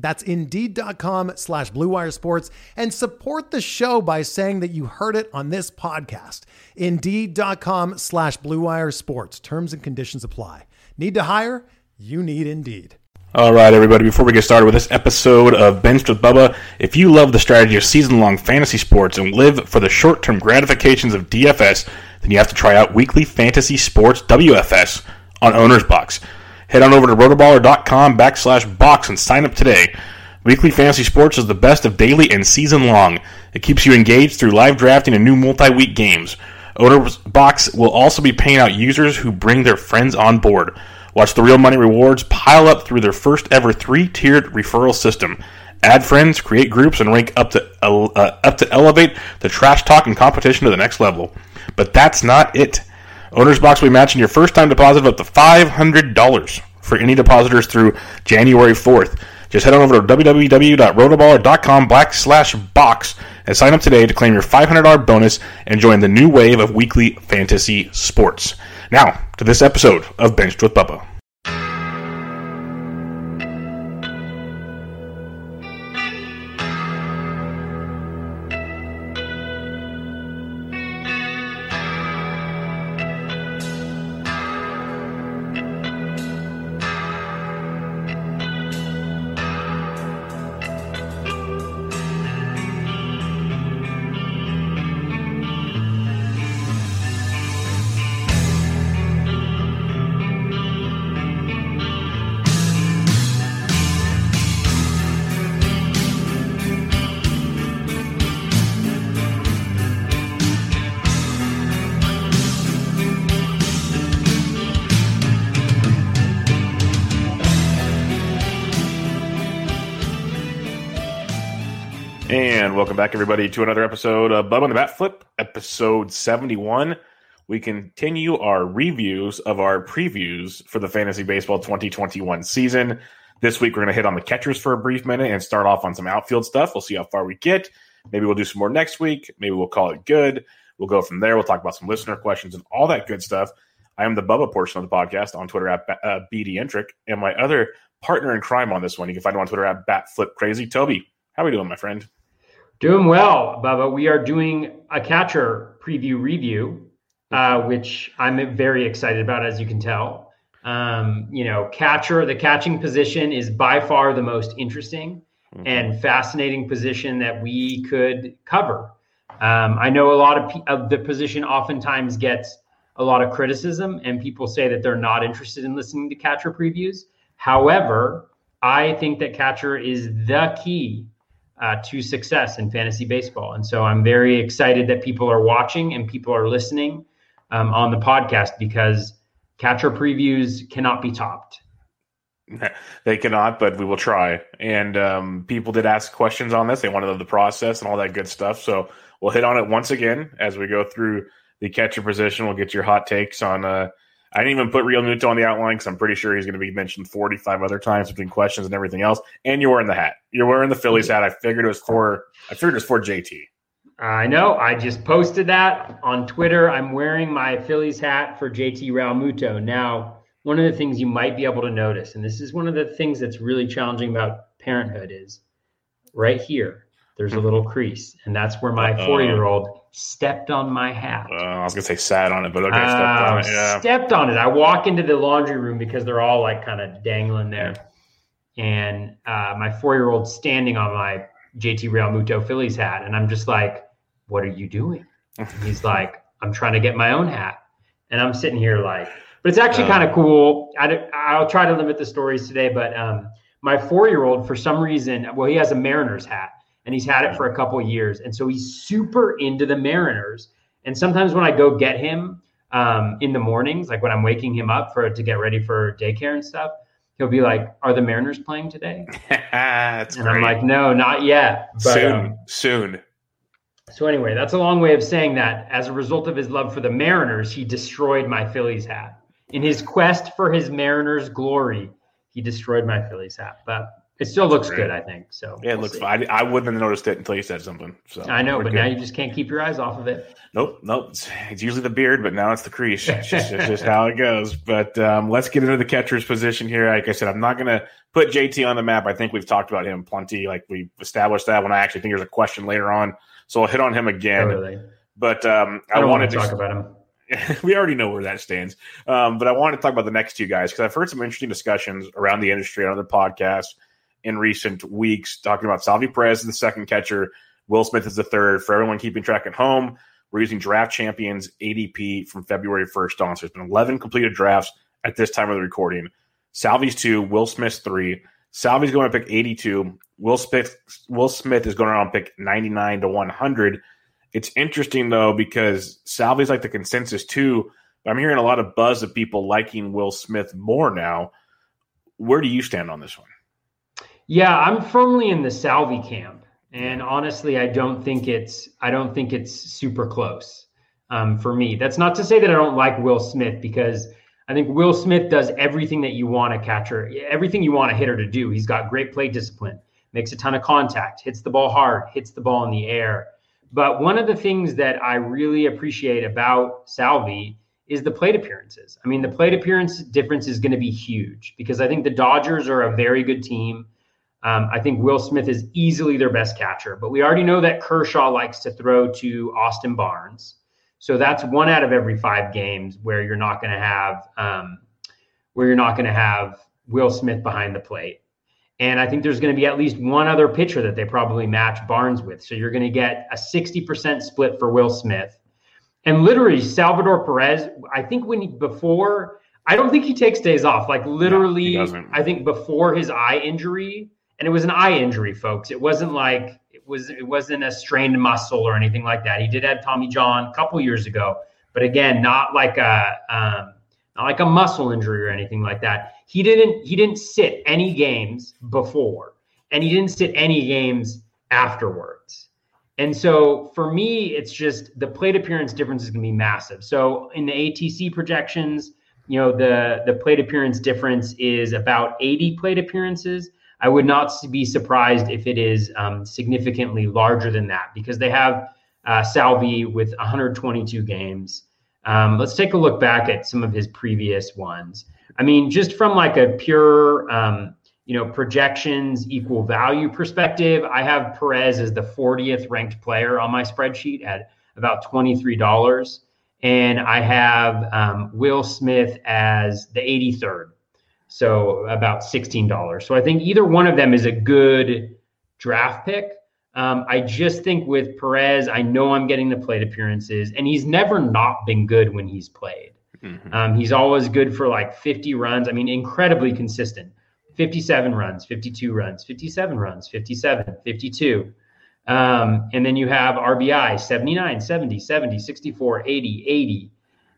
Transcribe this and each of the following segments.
That's Indeed.com slash BlueWire Sports and support the show by saying that you heard it on this podcast. Indeed.com slash BlueWire Sports. Terms and conditions apply. Need to hire? You need Indeed. All right, everybody, before we get started with this episode of Benched with Bubba, if you love the strategy of season long fantasy sports and live for the short term gratifications of DFS, then you have to try out Weekly Fantasy Sports WFS on Owner's Box. Head on over to rotoballer.com backslash box and sign up today. Weekly Fantasy Sports is the best of daily and season long. It keeps you engaged through live drafting and new multi week games. Owner's Box will also be paying out users who bring their friends on board. Watch the real money rewards pile up through their first ever three tiered referral system. Add friends, create groups, and rank up to uh, up to elevate the trash talk and competition to the next level. But that's not it. Owner's Box will be matching your first time deposit of up to $500 for any depositors through January 4th. Just head on over to www.rotoballer.com backslash box and sign up today to claim your $500 bonus and join the new wave of weekly fantasy sports. Now, to this episode of Benched with Bubba. Back, everybody, to another episode of Bubba and the Bat Flip, episode 71. We continue our reviews of our previews for the Fantasy Baseball 2021 season. This week, we're going to hit on the catchers for a brief minute and start off on some outfield stuff. We'll see how far we get. Maybe we'll do some more next week. Maybe we'll call it good. We'll go from there. We'll talk about some listener questions and all that good stuff. I am the Bubba portion of the podcast on Twitter at uh, BDentric, and my other partner in crime on this one, you can find him on Twitter at BatFlipCrazy. Toby, how are we doing, my friend? Doing well, Bubba. We are doing a catcher preview review, uh, which I'm very excited about, as you can tell. Um, you know, catcher, the catching position is by far the most interesting mm-hmm. and fascinating position that we could cover. Um, I know a lot of, of the position oftentimes gets a lot of criticism, and people say that they're not interested in listening to catcher previews. However, I think that catcher is the key uh, to success in fantasy baseball. And so I'm very excited that people are watching and people are listening um, on the podcast because catcher previews cannot be topped. They cannot, but we will try. And um, people did ask questions on this. They wanted the process and all that good stuff. So we'll hit on it once again as we go through the catcher position. We'll get your hot takes on uh, I didn't even put Real Realmuto on the outline because I'm pretty sure he's going to be mentioned 45 other times between questions and everything else. And you're wearing the hat. You're wearing the Phillies hat. I figured it was for. I figured it was for JT. I know. I just posted that on Twitter. I'm wearing my Phillies hat for JT Realmuto. Now, one of the things you might be able to notice, and this is one of the things that's really challenging about parenthood, is right here there's a hmm. little crease, and that's where my four year old stepped on my hat. Uh, I was gonna say sat on it, but okay, uh, stepped on it. Yeah. Stepped on it. I walk into the laundry room because they're all like kind of dangling there, and uh, my four year old standing on my JT Real Realmuto Phillies hat, and I'm just like, "What are you doing?" he's like, "I'm trying to get my own hat." and I'm sitting here like, but it's actually kind of cool. I, I'll try to limit the stories today, but um, my four year old, for some reason, well, he has a Mariners hat and he's had it for a couple years. And so he's super into the Mariners. And sometimes when I go get him um, in the mornings, like when I'm waking him up for to get ready for daycare and stuff, he'll be like, "Are the Mariners playing today?" And great. I'm like, "No, not yet." But, soon, um, soon. so anyway, that's a long way of saying that as a result of his love for the Mariners, he destroyed my Phillies hat. In his quest for his Mariners glory, he destroyed my Phillies hat. But it still looks great. good, I think. So Yeah, it we'll looks see. fine. I, I wouldn't have noticed it until you said something. So I know, we're but good. now you just can't keep your eyes off of it. Nope, nope. It's, it's usually the beard, but now it's the crease. It's just, it's just how it goes. But um, let's get into the catcher's position here. Like I said, I'm not going to put JT on the map. I think we've talked about him plenty. Like we established that when I actually think there's a question later on. So I'll hit on him again. Totally. But um, I I, wanted to talk about him. we already know where that stands. Um, but I wanted to talk about the next two guys because I've heard some interesting discussions around the industry on other podcasts in recent weeks talking about Salvi Perez as the second catcher, Will Smith is the third. For everyone keeping track at home, we're using Draft Champions ADP from February 1st on. So there's been 11 completed drafts at this time of the recording. Salvi's two, Will Smith's three. Salvi's going to pick 82. Will Smith, Will Smith is going around pick 99 to 100. It's interesting though because Salvi's like the consensus too. I'm hearing a lot of buzz of people liking Will Smith more now. Where do you stand on this one? Yeah, I'm firmly in the Salvi camp, and honestly, I don't think it's I don't think it's super close um, for me. That's not to say that I don't like Will Smith because I think Will Smith does everything that you want a catcher, everything you want a hitter to do. He's got great play discipline, makes a ton of contact, hits the ball hard, hits the ball in the air. But one of the things that I really appreciate about Salvi is the plate appearances. I mean, the plate appearance difference is going to be huge because I think the Dodgers are a very good team. Um, I think Will Smith is easily their best catcher, but we already know that Kershaw likes to throw to Austin Barnes. So that's one out of every five games where you're not going to have um, where you're not going to have Will Smith behind the plate. And I think there's going to be at least one other pitcher that they probably match Barnes with. So you're going to get a 60% split for Will Smith. And literally, Salvador Perez, I think when he, before, I don't think he takes days off. Like literally, doesn't. I think before his eye injury, and it was an eye injury, folks. It wasn't like it was it wasn't a strained muscle or anything like that. He did have Tommy John a couple years ago, but again, not like a um, not like a muscle injury or anything like that. He didn't he didn't sit any games before, and he didn't sit any games afterwards. And so for me, it's just the plate appearance difference is going to be massive. So in the ATC projections, you know, the the plate appearance difference is about 80 plate appearances. I would not be surprised if it is um, significantly larger than that because they have uh, Salvi with 122 games. Um, let's take a look back at some of his previous ones. I mean, just from like a pure, um, you know, projections equal value perspective, I have Perez as the 40th ranked player on my spreadsheet at about $23. And I have um, Will Smith as the 83rd. So about $16. So I think either one of them is a good draft pick. Um, I just think with Perez, I know I'm getting the plate appearances, and he's never not been good when he's played. Mhm. Um, he's always good for like 50 runs. I mean, incredibly consistent 57 runs, 52 runs, 57 runs, 57, 52. Um, and then you have RBI 79, 70, 70, 64, 80, 80.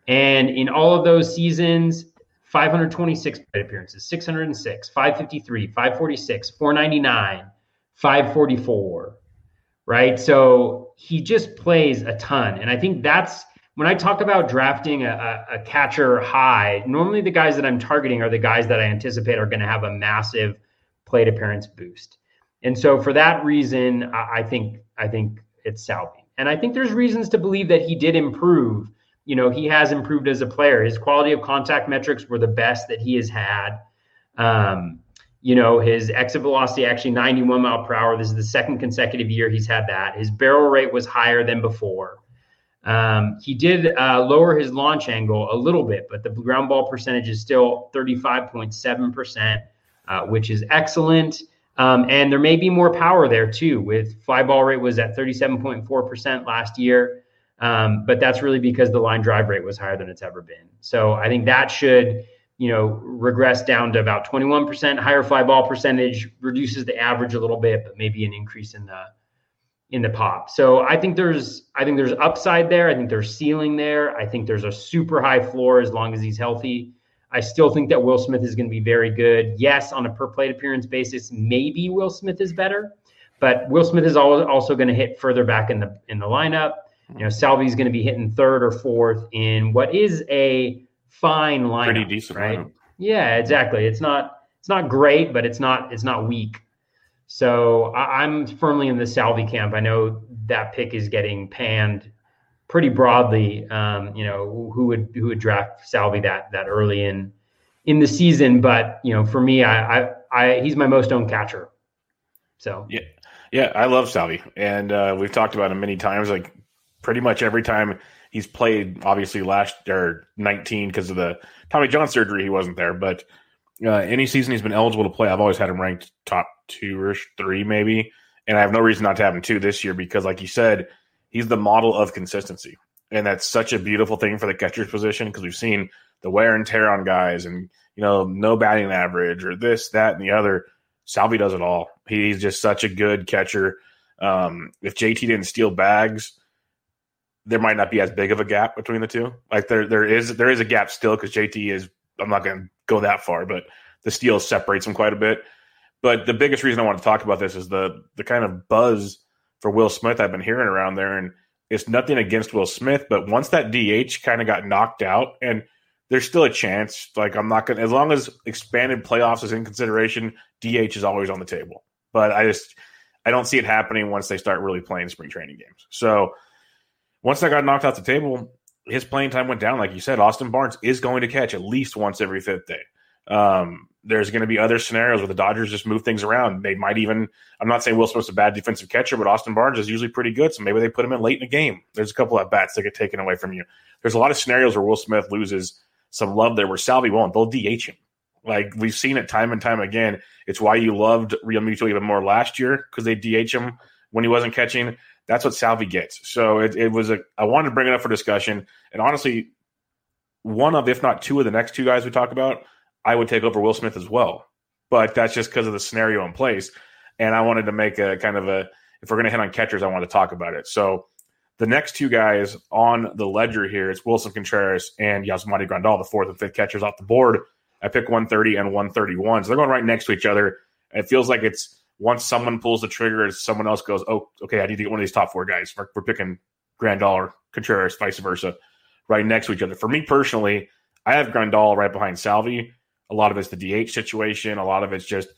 And in all of those seasons, 526 plate appearances, 606, 553, 546, 499, 544. Right. So he just plays a ton. And I think that's when I talk about drafting a, a, catcher high, normally the guys that I'm targeting are the guys that I anticipate are going to have a massive plate appearance boost. And so for that reason, I, I think I think it's Salvi. And I think there's reasons to believe that he did improve. You know, he has improved as a player. His quality of contact metrics were the best that he has had. Um, you know, his exit velocity actually 91 mile per hour. This is the second consecutive year he's had that. His barrel rate was higher than before. Um, he did uh, lower his launch angle a little bit, but the ground ball percentage is still 35.7%, uh, which is excellent. Um, and there may be more power there too. With fly ball rate was at 37.4% last year. Um, but that's really because the line drive rate was higher than it's ever been. So I think that should, you know, regress down to about 21%. Higher fly ball percentage reduces the average a little bit, but maybe an increase in the in the pop. So I think there's I think there's upside there. I think there's ceiling there. I think there's a super high floor as long as he's healthy. I still think that Will Smith is going to be very good. Yes, on a per plate appearance basis, maybe Will Smith is better, but Will Smith is also going to hit further back in the in the lineup. You know, Salvi's going to be hitting third or fourth in what is a fine lineup. Pretty decent, right? Lineup. Yeah, exactly. It's not it's not great, but it's not it's not weak. So I, am firmly in the Salvi camp. I know that pick is getting panned pretty broadly. Um, you know, who would who would draft Salvi that that early in in the season? But you know, for me, I I, I he's my most owned catcher. So yeah, yeah, I love Salvi, and uh, we've talked about him many times. Like pretty much every time he's played, obviously last or 19 because of the Tommy John surgery, he wasn't there, but uh, any season he's been eligible to play, I've always had him ranked top two or three, maybe. And I have no reason not to have him two this year because, like you said, he's the model of consistency. And that's such a beautiful thing for the catcher's position because we've seen the wear and tear on guys and, you know, no batting average or this, that, and the other. Salvi does it all. He's just such a good catcher. Um, if JT didn't steal bags, there might not be as big of a gap between the two. Like there, there is there is a gap still because JT is I'm not going to go that far, but the steal separates them quite a bit. But the biggest reason I want to talk about this is the the kind of buzz for Will Smith I've been hearing around there, and it's nothing against Will Smith, but once that DH kind of got knocked out, and there's still a chance. Like I'm not going to, as long as expanded playoffs is in consideration, DH is always on the table. But I just I don't see it happening once they start really playing spring training games. So once that got knocked off the table, his playing time went down. Like you said, Austin Barnes is going to catch at least once every fifth day. Um, there's going to be other scenarios where the Dodgers just move things around. They might even, I'm not saying Will Smith's a bad defensive catcher, but Austin Barnes is usually pretty good. So maybe they put him in late in the game. There's a couple of bats that get taken away from you. There's a lot of scenarios where Will Smith loses some love there where Salvi won't. They'll DH him. Like we've seen it time and time again. It's why you loved Realmuto even more last year because they DH him when he wasn't catching. That's what Salvi gets. So it, it was a. I wanted to bring it up for discussion, and honestly, one of if not two of the next two guys we talk about, I would take over Will Smith as well. But that's just because of the scenario in place, and I wanted to make a kind of a. If we're going to hit on catchers, I want to talk about it. So the next two guys on the ledger here is Willson Contreras and Yasmani Grandal, the fourth and fifth catchers off the board. I pick 130 and 131. So they're going right next to each other. It feels like it's once someone pulls the trigger, someone else goes, "Oh, okay, I need to get one of these top four guys." We're, we're picking Grandal, or Contreras, vice versa, right next to each other. For me personally, I have Grandal right behind Salvi. A lot of it's the DH situation. A lot of it's just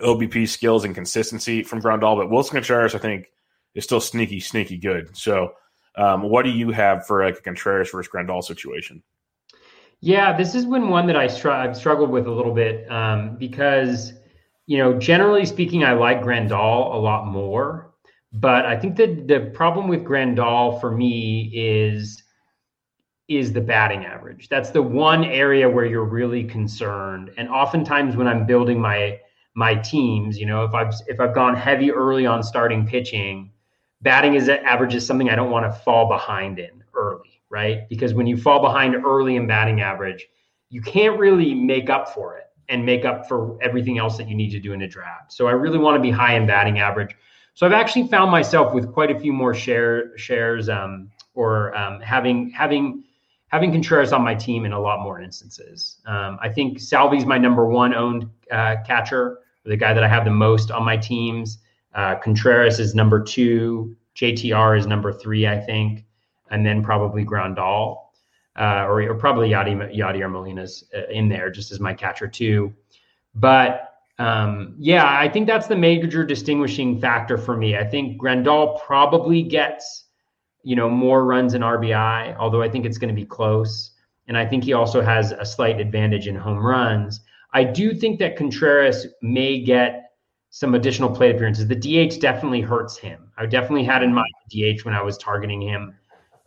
OBP skills and consistency from Grandal. But Willson Contreras, I think, is still sneaky, sneaky good. So, um, what do you have for like a Contreras versus Grandal situation? Yeah, this has been one that I str- I've struggled with a little bit um, because you know, generally speaking, I like Grandal a lot more. But I think that the problem with Grandal for me is is the batting average. That's the one area where you're really concerned. And oftentimes when I'm building my my teams, you know, if I've if I've gone heavy early on starting pitching, batting is average is something I don't want to fall behind in early, right? Because when you fall behind early in batting average, you can't really make up for it and make up for everything else that you need to do in a draft. So I really want to be high in batting average. So I've actually found myself with quite a few more share shares um, or um, having having having Contreras on my team in a lot more instances. Um, I think Salvi's my number one owned uh, catcher, the guy that I have the most on my teams. Uh, Contreras is number two. JTR is number three, I think, and then probably Grandal uh, or, or, probably Yadi, Yadier Molina's uh, in there just as my catcher too. But um, yeah, I think that's the major distinguishing factor for me. I think Grandal probably gets, you know, more runs in RBI, although I think it's going to be close. And I think he also has a slight advantage in home runs. I do think that Contreras may get some additional plate appearances. The DH definitely hurts him. I definitely had in mind DH when I was targeting him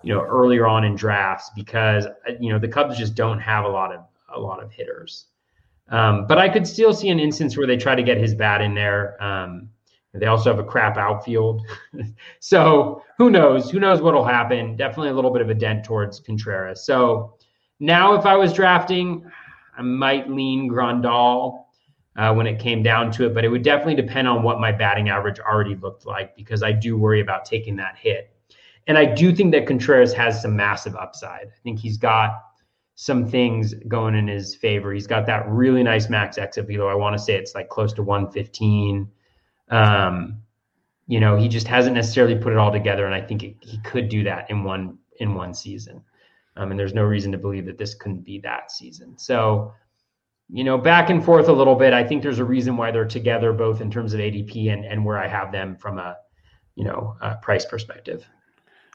you know, earlier on in drafts because you know the Cubs just don't have a lot of a lot of hitters. Um, but I could still see an instance where they try to get his bat in there. Um, They also have a crap outfield. so who knows? Who knows what'll happen? Definitely a little bit of a dent towards Contreras. So now, if I was drafting, I might lean Grandal uh, when it came down to it, but it would definitely depend on what my batting average already looked like because I do worry about taking that hit. And I do think that Contreras has some massive upside. I think he's got some things going in his favor. He's got that really nice max exit velo. I want to say it's like close to 115. Um, you know, he just hasn't necessarily put it all together, and I think it, he could do that in one in one season. Um, and there's no reason to believe that this couldn't be that season. So, you know, back and forth a little bit. I think there's a reason why they're together, both in terms of ADP and and where I have them from a, you know, a price perspective.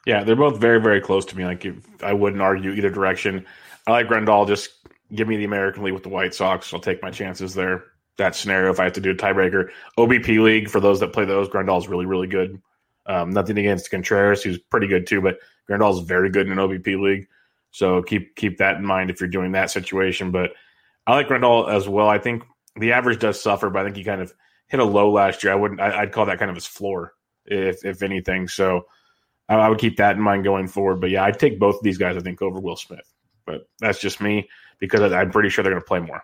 Yeah, they're both very very close to me. Like I wouldn't argue either direction. I like Grandal. Just give me the American League with the White Sox. I'll take my chances there that scenario if I have to do a tiebreaker. OBP league for those that play those, Grandal's really really good. Um, nothing against Contreras, who's pretty good too, but Grandal's very good in an OBP league. So keep keep that in mind if you're doing that situation. But I like Grandal as well. I think the average does suffer, but I think he kind of hit a low last year. I wouldn't. I, would call that kind of his floor, if if anything. So I, would keep that in mind going forward. But yeah, I'd take both of these guys. I think over Will Smith, but that's just me because I'm pretty sure they're going to play more.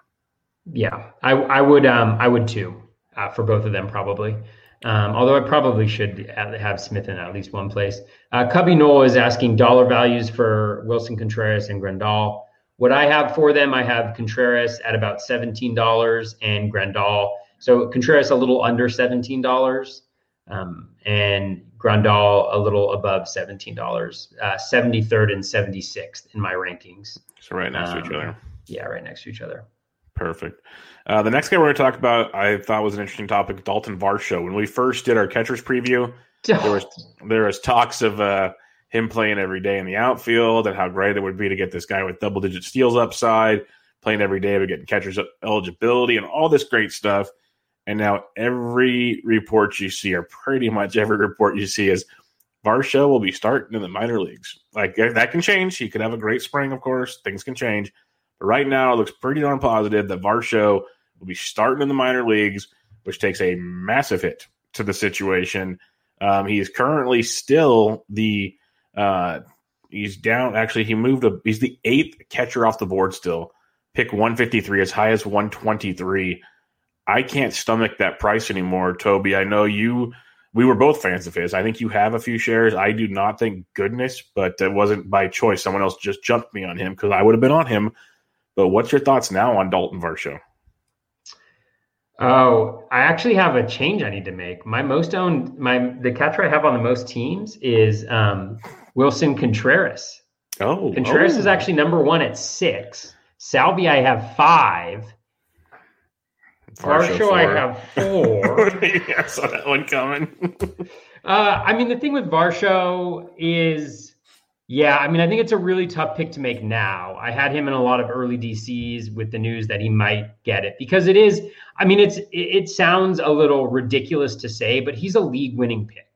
Yeah, I, I would um I would too uh, for both of them probably. Um, although I probably should have Smith in at least one place. Uh, Cubby Noel is asking dollar values for Willson Contreras and Grandal. What I have for them, I have Contreras at about $17 and Grandal. So Contreras a little under $17 um, and Grandal a little above $17, uh, 73rd and 76th in my rankings. So right next um, to each um, other. Yeah, right next to each other. Perfect. Uh, the next guy we're going to talk about, I thought was an interesting topic, Dalton Varsho. When we first did our catchers preview, there was there was talks of uh, him playing every day in the outfield and how great it would be to get this guy with double digit steals upside, playing every day, but getting catchers eligibility and all this great stuff. And now every report you see, or pretty much every report you see, is Varsho will be starting in the minor leagues. Like that can change. He could have a great spring, of course. Things can change. But right now, it looks pretty darn positive that Varsho will be starting in the minor leagues, which takes a massive hit to the situation. Um, he is currently still the uh, he's down. Actually, he moved. A, he's the eighth catcher off the board still. Pick 153 as high as 123. I can't stomach that price anymore, Toby. I know you. We were both fans of his. I think you have a few shares. I do not. Thank goodness, but it wasn't by choice. Someone else just jumped me on him because I would have been on him but what's your thoughts now on Dalton Varsho? Oh, I actually have a change I need to make. My most owned, my the catcher I have on the most teams is um, Willson Contreras. Oh, Contreras oh. is actually number one at six. Salvi, I have five. Varsho, I have four. I saw that one coming. uh, I mean, the thing with Varsho is yeah, I mean, I think it's a really tough pick to make now. I had him in a lot of early DCs with the news that he might get it because it is. I mean, it's it, it sounds a little ridiculous to say, but he's a league-winning pick.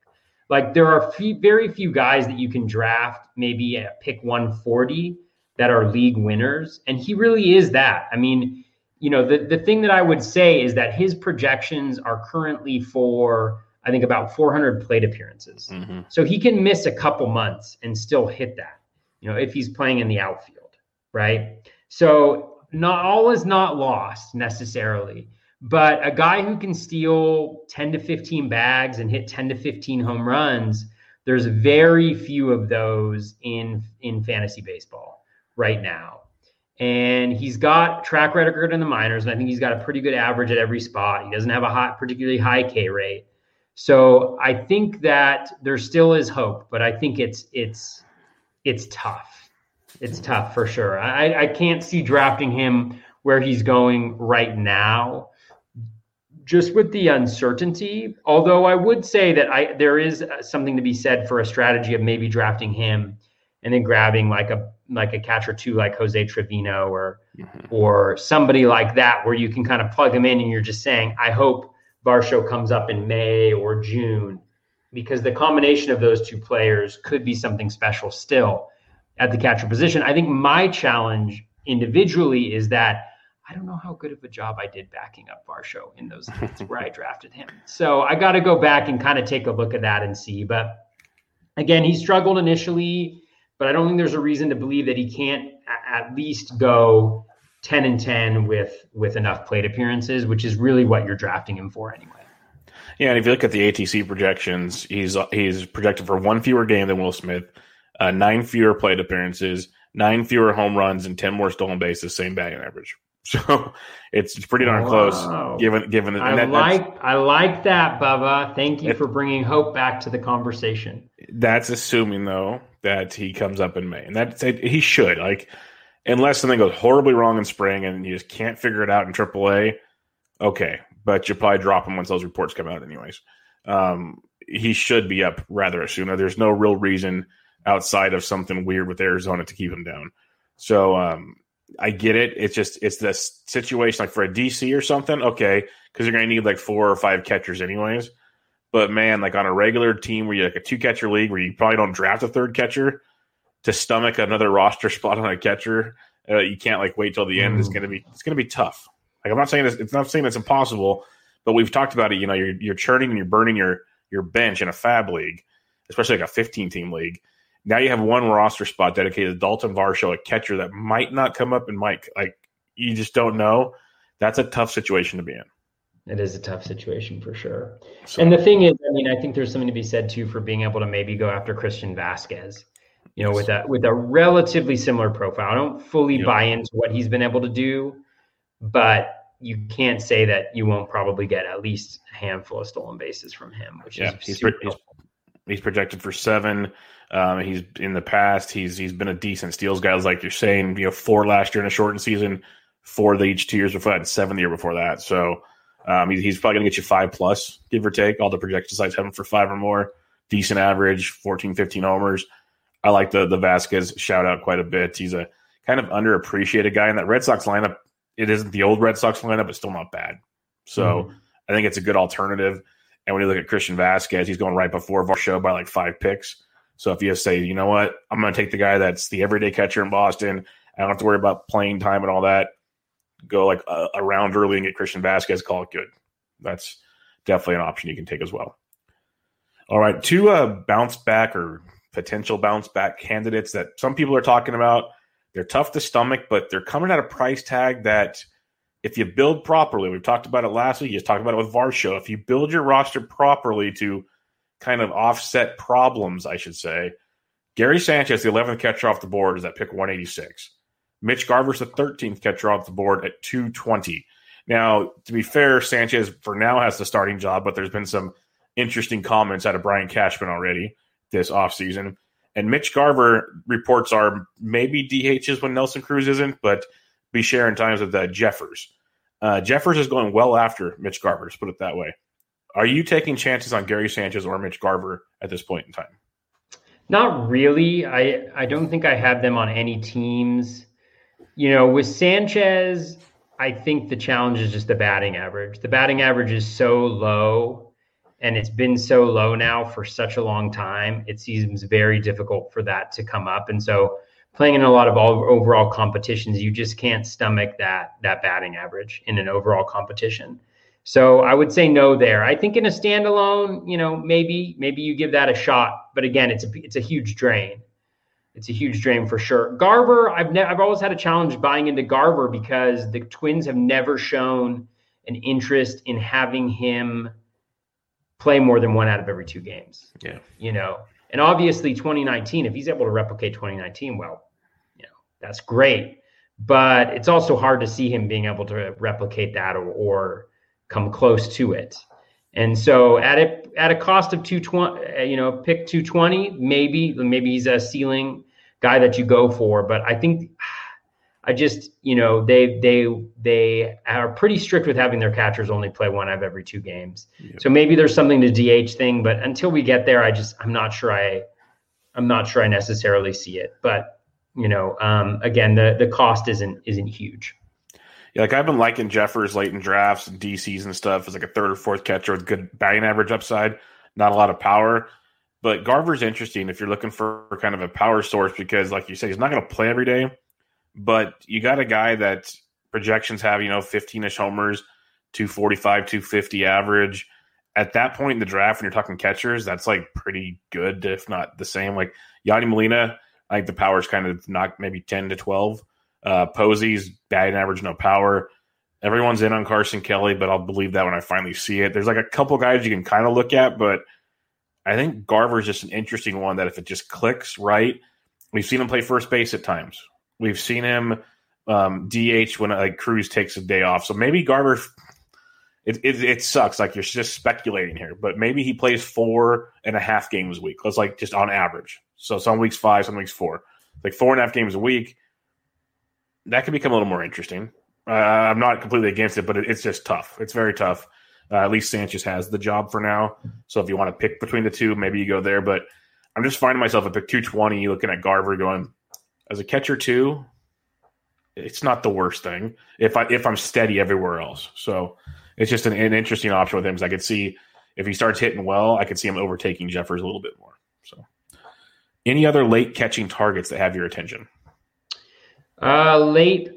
Like there are few, very few guys that you can draft maybe at pick 140 that are league winners, and he really is that. I mean, you know, the the thing that I would say is that his projections are currently for I think about 400 plate appearances. Mm-hmm. So he can miss a couple months and still hit that, you know, if he's playing in the outfield, right? So not all is not lost necessarily, but a guy who can steal 10 to 15 bags and hit 10 to 15 home runs, there's very few of those in in fantasy baseball right now. And he's got track record in the minors, and I think he's got a pretty good average at every spot. He doesn't have a hot, particularly high K rate. So I think that there still is hope, but I think it's it's it's tough. It's tough for sure. I, I can't see drafting him where he's going right now, just with the uncertainty. Although I would say that I there is something to be said for a strategy of maybe drafting him and then grabbing like a like a catcher too, like Jose Trevino or mm-hmm. or somebody like that, where you can kind of plug him in and you're just saying, I hope Varsho comes up in May or June, because the combination of those two players could be something special still at the catcher position. I think my challenge individually is that I don't know how good of a job I did backing up Varsho in those where I drafted him. So I got to go back and kind of take a look at that and see. But again, he struggled initially, but I don't think there's a reason to believe that he can't at least go 10 and 10 with with enough plate appearances, which is really what you're drafting him for anyway. Yeah, and if you look at the ATC projections, he's he's projected for one fewer game than Will Smith, uh, nine fewer plate appearances, nine fewer home runs, and ten more stolen bases, same batting average. So it's pretty darn wow. close. Given given I that, like I like that, Bubba. Thank you it, for bringing hope back to the conversation. That's assuming though that he comes up in May, and that he should like unless something goes horribly wrong in spring and you just can't figure it out in AAA. Okay, but you probably drop him once those reports come out, anyways. Um, he should be up rather soon. There's no real reason outside of something weird with Arizona to keep him down. So um, I get it. It's just it's this situation like for a DC or something, okay, because you're going to need like four or five catchers anyways. But man, like on a regular team where you like a two catcher league where you probably don't draft a third catcher to stomach another roster spot on a catcher, uh, you can't like wait till the end. Mm. It's gonna be it's gonna be tough. Like I'm not saying it's, it's not saying it's impossible, but we've talked about it. You know, you're you're churning and you're burning your your bench in a FAAB league, especially like a 15 team league. Now you have one roster spot dedicated to Dalton Varsho, a catcher that might not come up and might like you just don't know. That's a tough situation to be in. It is a tough situation for sure. So, and the thing is, I mean, I think there's something to be said too for being able to maybe go after Christian Vazquez, you know, with a with a relatively similar profile. I don't fully yep. buy into what he's been able to do, but you can't say that you won't probably get at least a handful of stolen bases from him, which yeah, is he's, he's, he's, projected for seven. Um, he's in the past. He's he's been a decent steals guy, like you're saying. You know, four last year in a shortened season, four the each two years before that, and seven the year before that. So um, he's, he's probably going to get you five plus, give or take. All the projection sites have him for five or more. Decent average, 14, 15 homers. I like the the Vazquez shout out quite a bit. He's a kind of underappreciated guy in that Red Sox lineup. It isn't the old Red Sox lineup, but still not bad. So mm-hmm. I think it's a good alternative. And when you look at Christian Vazquez, he's going right before Varsho by like five picks. So if you say, you know what, I'm going to take the guy that's the everyday catcher in Boston. I don't have to worry about playing time and all that. Go like a, a round early and get Christian Vazquez, Call it good. That's definitely an option you can take as well. All right, two uh, bounce back or potential bounce back candidates that some people are talking about. They're tough to stomach, but they're coming at a price tag that if you build properly, we've talked about it last week, you just talked about it with Varsho. If you build your roster properly to kind of offset problems, I should say, Gary Sanchez, the 11th catcher off the board, is at pick 186. Mitch Garver's the 13th catcher off the board at 220. Now, to be fair, Sanchez for now has the starting job, but there's been some interesting comments out of Brian Cashman already this offseason. And Mitch Garver reports are maybe DHs when Nelson Cruz isn't, but be sharing times with uh, Jeffers. Uh, Jeffers is going well after Mitch Garver, put it that way. Are you taking chances on Gary Sanchez or Mitch Garver at this point in time? Not really. I, I don't think I have them on any teams. You know, with Sanchez, I think the challenge is just the batting average. The batting average is so low and it's been so low now for such a long time it seems very difficult for that to come up and so playing in a lot of all, overall competitions you just can't stomach that that batting average in an overall competition so i would say no there i think in a standalone you know maybe maybe you give that a shot but again it's a it's a huge drain it's a huge drain for sure garver i've ne- i've always had a challenge buying into garver because the twins have never shown an interest in having him play more than one out of every two games. Yeah. You know, and obviously 2019, if he's able to replicate 2019, well, that's great. But it's also hard to see him being able to replicate that or, or come close to it. And so at a at a cost of 220, uh, you know, pick 220, maybe maybe he's a ceiling guy that you go for, but I think I just, you know, they they they are pretty strict with having their catchers only play one out of every two games. Yep. So maybe there's something to DH thing, but until we get there, I just I'm not sure I I'm not sure I necessarily see it. But you know, um, again, the the cost isn't isn't huge. Yeah, like I've been liking Jeffers late in drafts and DCs and stuff as like a third or fourth catcher with good batting average upside, not a lot of power. But Garver's interesting if you're looking for kind of a power source because, like you say, he's not going to play every day but you got a guy that projections have you know 15ish homers, 245, 250 average. At that point in the draft, when you're talking catchers, that's like pretty good, if not the same. Like Yadi Molina, I think the power is kind of not maybe 10 to 12. Uh, Posey's batting average, no power. Everyone's in on Carson Kelly, but I'll believe that when I finally see it. There's like a couple guys you can kind of look at, but I think Garver's just an interesting one that if it just clicks right, we've seen him play first base at times. We've seen him um, DH when like Cruz takes a day off. So maybe Garver, it, it, it sucks. Like you're just speculating here, but maybe he plays four and a half games a week. Let's like just on average. So some weeks five, some weeks four, like four and a half games a week. That could become a little more interesting. Uh, I'm not completely against it, but it, it's just tough. It's very tough. Uh, at least Sanchez has the job for now. So if you want to pick between the two, maybe you go there. But I'm just finding myself at pick 220, looking at Garver, going as a catcher too. It's not the worst thing if I if I'm steady everywhere else. So it's just an, an interesting option with him. Because I could see if he starts hitting well, I could see him overtaking Jeffers a little bit more. So, any other late catching targets that have your attention? Uh, late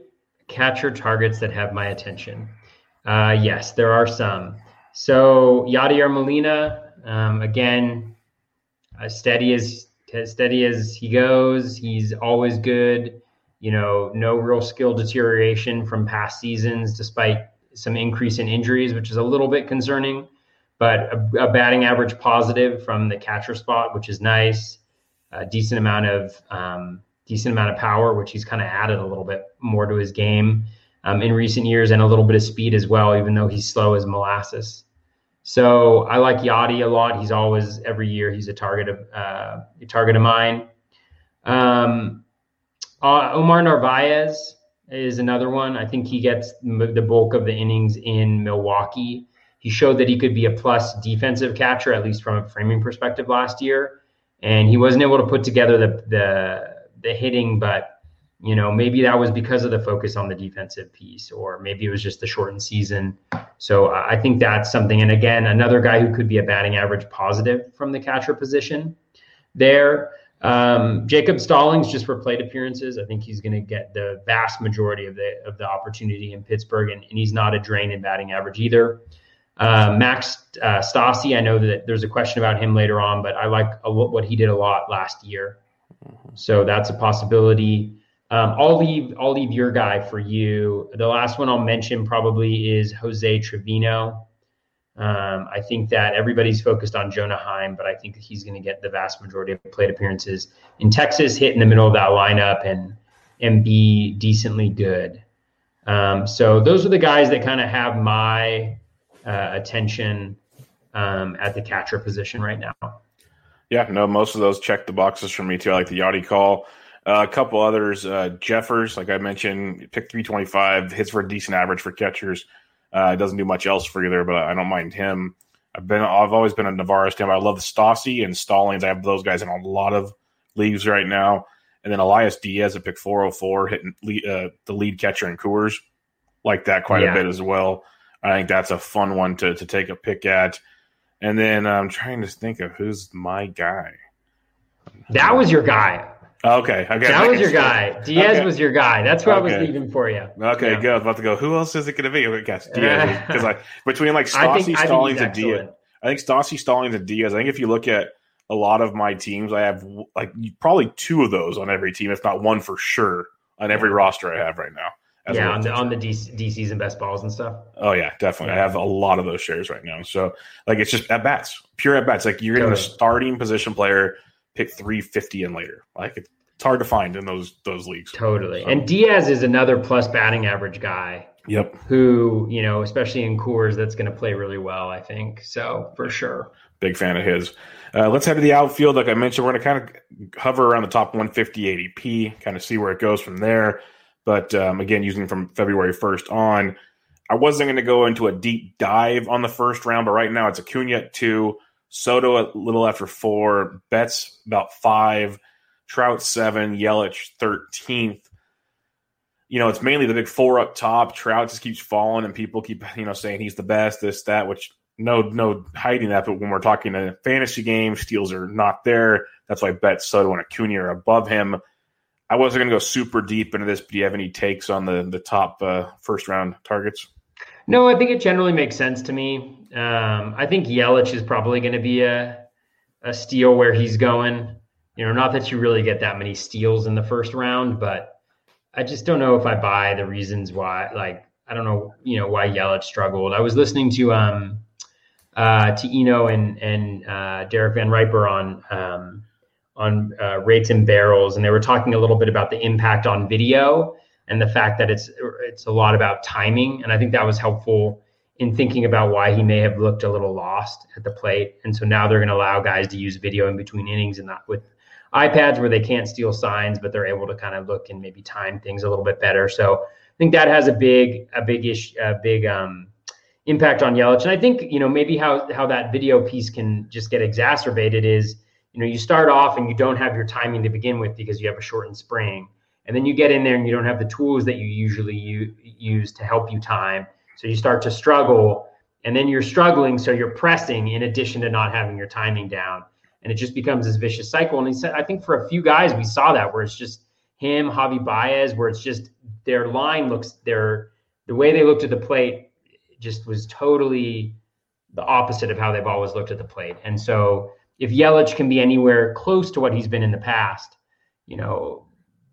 catcher targets that have my attention. Uh, yes, there are some. So Yadier Molina, um, again, as steady as as steady as he goes. He's always good. You know, no real skill deterioration from past seasons, despite some increase in injuries, which is a little bit concerning. But a, a batting average positive from the catcher spot, which is nice. A decent amount of um, decent amount of power, which he's kind of added a little bit more to his game um, in recent years, and a little bit of speed as well, even though he's slow as molasses. So I like Yadi a lot. He's always every year he's a target of uh, a target of mine. Um, uh, Omar Narvaez is another one. I think he gets the bulk of the innings in Milwaukee. He showed that he could be a plus defensive catcher, at least from a framing perspective last year, and he wasn't able to put together the the the hitting, but you know maybe that was because of the focus on the defensive piece, or maybe it was just the shortened season. So I think that's something. And again, another guy who could be a batting average positive from the catcher position there. Um, Jacob Stallings just for plate appearances. I think he's going to get the vast majority of the of the opportunity in Pittsburgh, and, and he's not a drain in batting average either. Uh, Max uh, Stassi, I know that there's a question about him later on, but I like a, what he did a lot last year. So that's a possibility. Um, I'll leave I'll leave your guy for you. The last one I'll mention probably is Jose Trevino. Um, I think that everybody's focused on Jonah Heim, but I think he's going to get the vast majority of plate appearances in Texas, hit in the middle of that lineup, and and be decently good. Um, so those are the guys that kind of have my uh, attention um, at the catcher position right now. Yeah, no, most of those check the boxes for me too. I like the Yadi call. Uh, a couple others, uh, Jeffers, like I mentioned, pick 325, hits for a decent average for catchers. Uh, doesn't do much else for either, but I don't mind him. I've been, I've always been a Narvaez fan. I love the Stassi and Stallings. I have those guys in a lot of leagues right now. And then Elias Diaz at pick 404, hitting lead, uh, the lead catcher in Coors, like that quite yeah. a bit as well. I think that's a fun one to to take a pick at. And then I'm trying to think of who's my guy. That was your guy. Okay, okay. That was your guy. Diaz okay. was your guy. That's who okay. I was leaving for you. Okay, yeah. good. I was about to go. Who else is it going to be? Okay, guess Diaz because like between like Stassi, Stallings, and Diaz. I think Stassi, Stallings, and Diaz. I think if you look at a lot of my teams, I have like probably two of those on every team, if not one for sure on every roster I have right now yeah, on the on the DC, DCs and best balls and stuff. Oh yeah, definitely. Yeah. I have a lot of those shares right now. So like it's just at bats, pure at bats. Like you're getting totally. a starting position player pick 350 and later. Like it's hard to find in those those leagues. Totally. So. And Diaz is another plus batting average guy. Yep. Who you know, especially in Coors, that's going to play really well. I think so for sure. Big fan of his. Uh, let's head to the outfield. Like I mentioned, we're going to kind of hover around the top 150 ADP, kind of see where it goes from there. But um, again, using from February 1st on, I wasn't going to go into a deep dive on the first round, but right now it's Acuna at two, Soto a little after four, Betts about five, Trout seven, Yelich 13th. You know, it's mainly the big four up top. Trout just keeps falling, and people keep, you know, saying he's the best, this, that, which no, no hiding that. But when we're talking a fantasy game, steals are not there. That's why Betts, Soto, and Acuna are above him. I wasn't going to go super deep into this, but do you have any takes on the the top uh, first round targets? No, I think it generally makes sense to me. Um, I think Yelich is probably going to be a a steal where he's going. You know, not that you really get that many steals in the first round, but I just don't know if I buy the reasons why. Like, I don't know, you know, why Yelich struggled. I was listening to um uh to Eno and and uh, Derek Van Riper on um on uh, rates and barrels, and they were talking a little bit about the impact on video and the fact that it's it's a lot about timing, and I think that was helpful in thinking about why he may have looked a little lost at the plate. And so now they're going to allow guys to use video in between innings and not with iPads where they can't steal signs, but they're able to kind of look and maybe time things a little bit better. So I think that has a big, a big ish, a big um, impact on Yelich. And I think you know maybe how how that video piece can just get exacerbated is you know you start off and you don't have your timing to begin with because you have a shortened spring, and then you get in there and you don't have the tools that you usually u- use to help you time so you start to struggle and then you're struggling. So you're pressing in addition to not having your timing down. And it just becomes this vicious cycle. And he said, I think for a few guys, we saw that where it's just him, Javi Baez, where it's just their line looks, their, the way they looked at the plate just was totally the opposite of how they've always looked at the plate. And so if Yelich can be anywhere close to what he's been in the past, you know,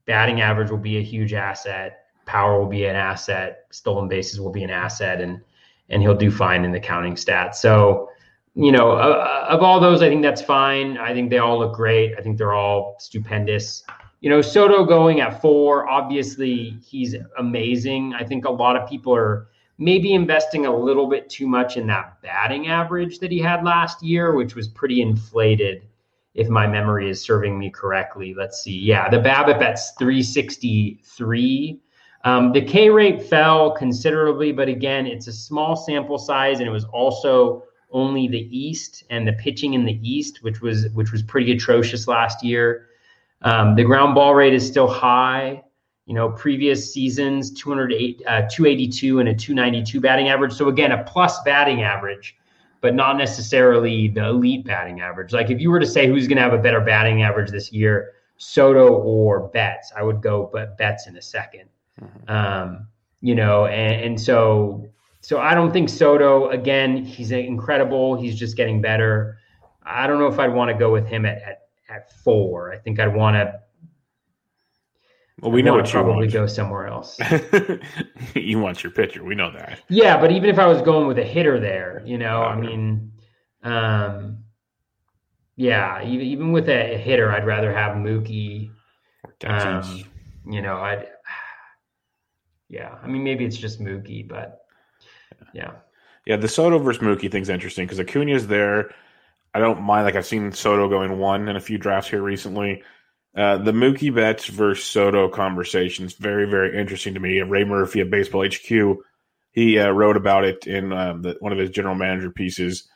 batting average will be a huge asset power will be an asset, stolen bases will be an asset, and and he'll do fine in the counting stats. So, you know, uh, of all those, I think that's fine. I think they all look great. I think they're all stupendous. You know, Soto going at four, obviously he's amazing. I think a lot of people are maybe investing a little bit too much in that batting average that he had last year, which was pretty inflated, if my memory is serving me correctly. Let's see. Yeah, the BABIP at 363 um, the K rate fell considerably, but again, it's a small sample size, and it was also only the East and the pitching in the East, which was which was pretty atrocious last year. Um, the ground ball rate is still high. You know, previous seasons 208, uh, 282 and a 292 batting average. So again, a plus batting average, but not necessarily the elite batting average. Like if you were to say who's going to have a better batting average this year, Soto or Betts, I would go but Betts in a second. Mm-hmm. Um, you know, and, and so so I don't think Soto again. He's incredible. He's just getting better. I don't know if I'd want to go with him at at, at four. I think I'd want to. Well, we know what you probably want. go somewhere else. you want your pitcher. We know that. Yeah, but even if I was going with a hitter there, you know, I mean, um, yeah, even even with a, hitter, I'd rather have Mookie. Um, you know, I'd yeah, I mean maybe it's just Mookie, but yeah. Yeah, the Soto versus Mookie thing's interesting because Acuna's there. I don't mind. Like I've seen Soto going one in a few drafts here recently. Uh, the Mookie Betts versus Soto conversation is very, very interesting to me. Ray Murphy of Baseball HQ, he uh, wrote about it in um, the, one of his general manager pieces,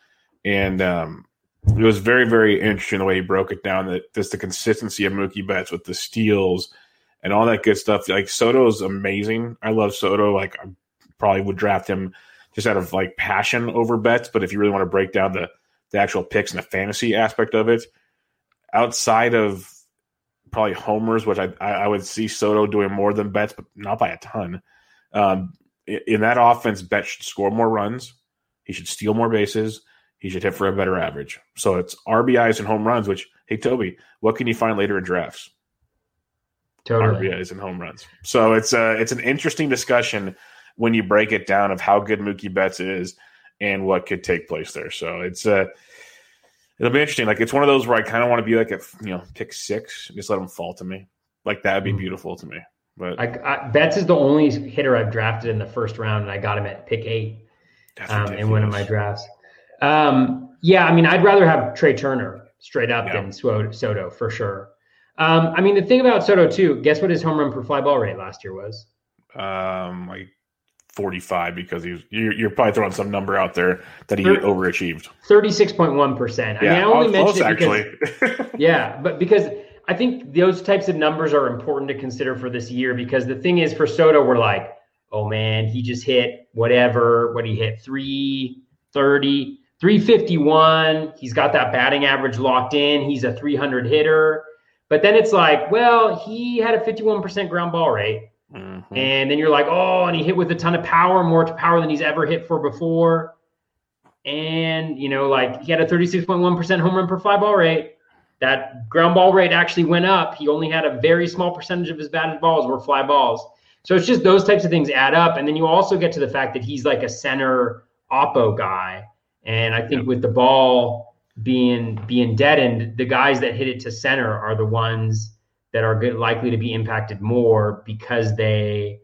and um, it was very, very interesting the way he broke it down. That just the consistency of Mookie Betts with the steals and all that good stuff. Like Soto is amazing. I love Soto. Like I probably would draft him just out of like passion over Betts. But if you really want to break down the the actual picks and the fantasy aspect of it, outside of probably homers, which I I would see Soto doing more than Betts, but not by a ton. Um, in that offense, Betts should score more runs. He should steal more bases. He should hit for a better average. So it's RBIs and home runs. Which hey Toby, what can you find later in drafts? totally. RBIs and home runs. So it's uh it's an interesting discussion when you break it down of how good Mookie Betts is and what could take place there. So it's uh it'll be interesting. Like it's one of those where I kind of want to be like at you know pick six, just let them fall to me. Like that'd be mm-hmm. beautiful to me. But I, I, Betts is the only hitter I've drafted in the first round, and I got him at pick eight um, in one of my drafts. Um, yeah, I mean, I'd rather have Trey Turner straight up yeah. than Soto for sure. Um, I mean, the thing about Soto too, guess what his home run per fly ball rate last year was? Um, like 45 because he was, you're, you're, probably throwing some number out there that he 30, overachieved. 36.1%. I mean, I only mentioned it because, actually. yeah, but because I think those types of numbers are important to consider for this year because the thing is for Soto, we're like, oh man, he just hit whatever, what he hit 330, 351. He's got that batting average locked in. He's a 300 hitter But then it's like, well, he had a 51% ground ball rate. Mm-hmm. And then you're like, oh, and he hit with a ton of power, more power than he's ever hit for before. And, you know, like he had a 36.1% home run per fly ball rate. That ground ball rate actually went up. He only had a very small percentage of his batted balls were fly balls. So it's just those types of things add up. And then you also get to the fact that he's like a center oppo guy. And I think with the ball being being deadened, the guys that hit it to center are the ones that are good, likely to be impacted more because they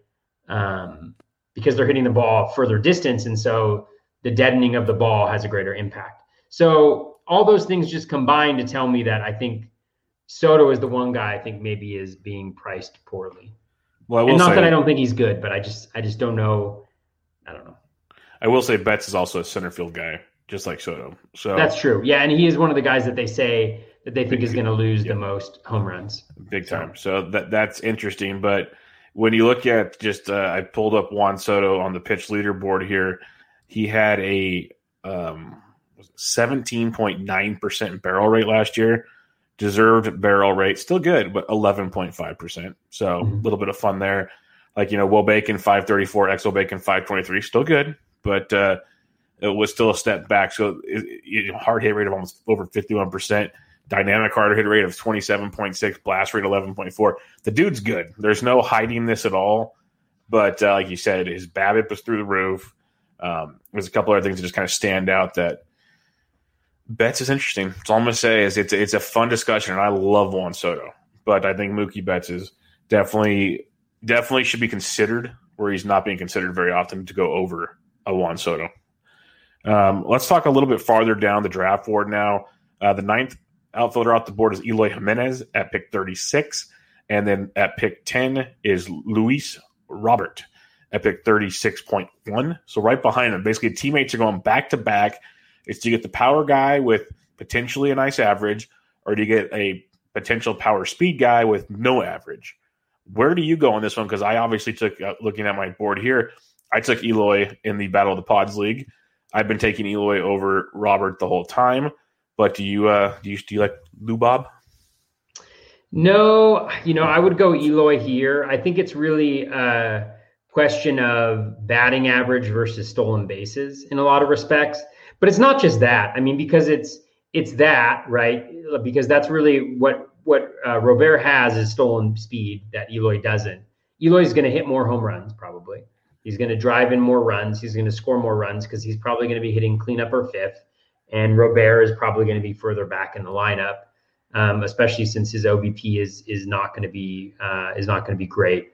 um, because they're hitting the ball further distance, and so the deadening of the ball has a greater impact. So all those things just combine to tell me that I think Soto is the one guy I think maybe is being priced poorly. Well, and not that I don't think he's good, but I just I just don't know. I don't know. I will say Betts is also a center field guy, just like Soto. So that's true. Yeah, and he is one of the guys that they say that they think is going to lose the most home runs. Big time. So, so that that's interesting. But when you look at just, uh, I pulled up Juan Soto on the pitch leaderboard here. He had a um, 17.9% barrel rate last year. Deserved barrel rate, still good, but 11.5%. So mm-hmm. a little bit of fun there. Like, you know, wOBAcon 534, xwOBAcon 523, still good, but uh, it was still a step back. So it, it, hard hit rate of almost over 51%. Dynamic hard hit rate of 27.6, blast rate 11.4. The dude's good. There's no hiding this at all. But uh, like you said, his BABIP was through the roof. Um, there's a couple other things that just kind of stand out that Betts is interesting. That's all I'm to say is it's it's a fun discussion, and I love Juan Soto, but I think Mookie Betts is definitely definitely should be considered where he's not being considered very often to go over a Juan Soto. Um, let's talk a little bit farther down the draft board now. Uh, the ninth outfielder off the board is Eloy Jimenez at pick 36, and then at pick 10 is Luis Robert at pick 36.1. So right behind him, basically teammates are going back to back do you get the power guy with potentially a nice average, or do you get a potential power speed guy with no average? Where do you go on this one? Because I obviously took, uh, looking at my board here, I took Eloy in the Battle of the Pods League. I've been taking Eloy over Robert the whole time. But do you uh, do you do you like Lou Bob? No, you know I would go Eloy here. I think it's really a question of batting average versus stolen bases in a lot of respects. But it's not just that. I mean, because it's it's that right because that's really what what uh, Robert has is stolen speed that Eloy doesn't. Eloy is going to hit more home runs probably. He's going to drive in more runs. He's going to score more runs because he's probably going to be hitting cleanup or fifth. And Robert is probably going to be further back in the lineup, um, especially since his OBP is is not going to be uh, is not going to be great.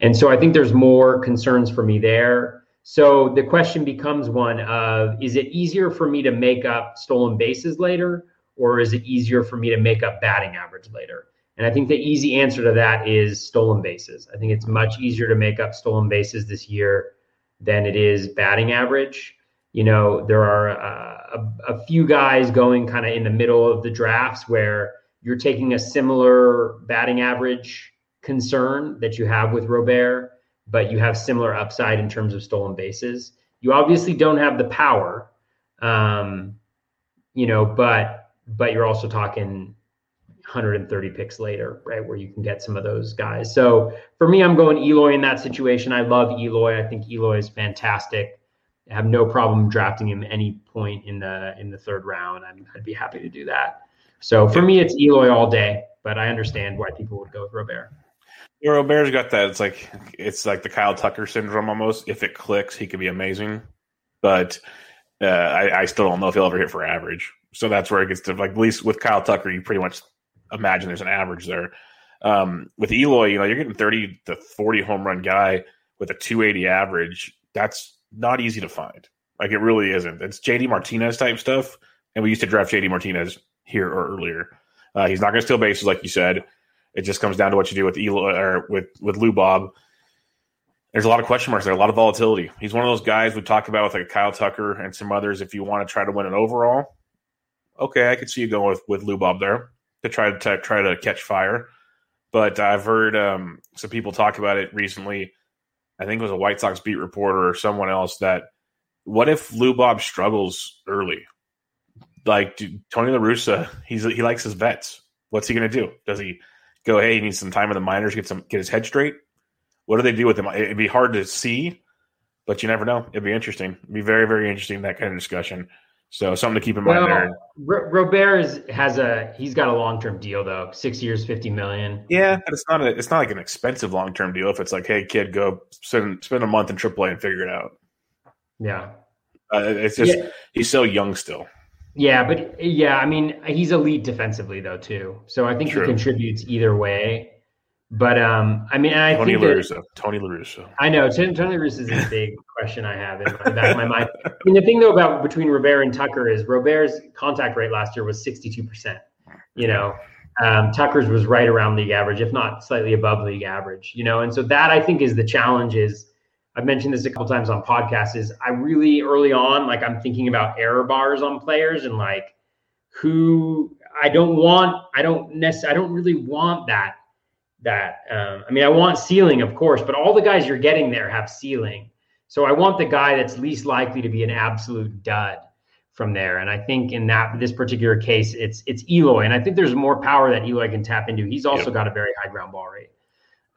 And so I think there's more concerns for me there. So the question becomes one of is it easier for me to make up stolen bases later, or is it easier for me to make up batting average later? And I think the easy answer to that is stolen bases. I think it's much easier to make up stolen bases this year than it is batting average. You know, there are uh, a, a few guys going kind of in the middle of the drafts where you're taking a similar batting average concern that you have with Robert but you have similar upside in terms of stolen bases. You obviously don't have the power, um, you know, but but you're also talking 130 picks later, right, where you can get some of those guys. So for me, I'm going Eloy in that situation. I love Eloy. I think Eloy is fantastic. Have no problem drafting him any point in the in the third round. i would be happy to do that. So for me, it's Eloy all day, but I understand why people would go with Robert. robert's got that. It's like it's like the Kyle Tucker syndrome almost. If it clicks, he could be amazing, but uh, I, I, still don't know if he'll ever hit for average. So that's where it gets to like at least with Kyle Tucker, you pretty much imagine there's an average there. Um, with Eloy, you know, you're getting 30 to 40 home run guy with a 280 average. That's not easy to find. Like it really isn't. It's JD Martinez type stuff, and we used to draft JD Martinez here or earlier. Uh, he's not going to steal bases, like you said. It just comes down to what you do with Eloy or with with Lou Bob. There's a lot of question marks there, a lot of volatility. He's one of those guys we talked about with like Kyle Tucker and some others. If you want to try to win an overall, okay, I could see you going with with Lou Bob there to try to try to catch fire. But I've heard um, some people talk about it recently. I think it was a White Sox beat reporter or someone else that what if Lou Bob struggles early? Like dude, Tony La Russa, he's he likes his vets. What's he going to do? Does he go, hey, he needs some time in the minors, get some get his head straight? What do they do with him? It'd be hard to see, but you never know. It'd be interesting. It'd be very, very interesting that kind of discussion. So something to keep in mind there. R- Robert is, has a he's got a long term deal though, six years, fifty million. Yeah, but it's not a, it's not like an expensive long term deal. If it's like, hey, kid, go spend spend a month in AAA and figure it out. Yeah, uh, it's just yeah. he's so young still. Yeah, but yeah, I mean, he's elite defensively though too. So I think True. he contributes either way. But um, I mean, I Tony think La Russa. Tony La Russa. I know Tony, Tony La Russa is a big question I have in the back of my mind. I mean, the thing though about between Robert and Tucker is Robert's contact rate last year was sixty-two percent. You know, um, Tucker's was right around league average, if not slightly above league average. You know, and so that I think is the challenge. Is I've mentioned this a couple times on podcasts. Is I really early on, like I'm thinking about error bars on players and like who I don't want. I don't necessarily. I don't really want that. That um, I mean, I want ceiling, of course, but all the guys you're getting there have ceiling. So I want the guy that's least likely to be an absolute dud from there. And I think in that this particular case, it's it's Eloy, and I think there's more power that Eloy can tap into. He's also yep. got a very high ground ball rate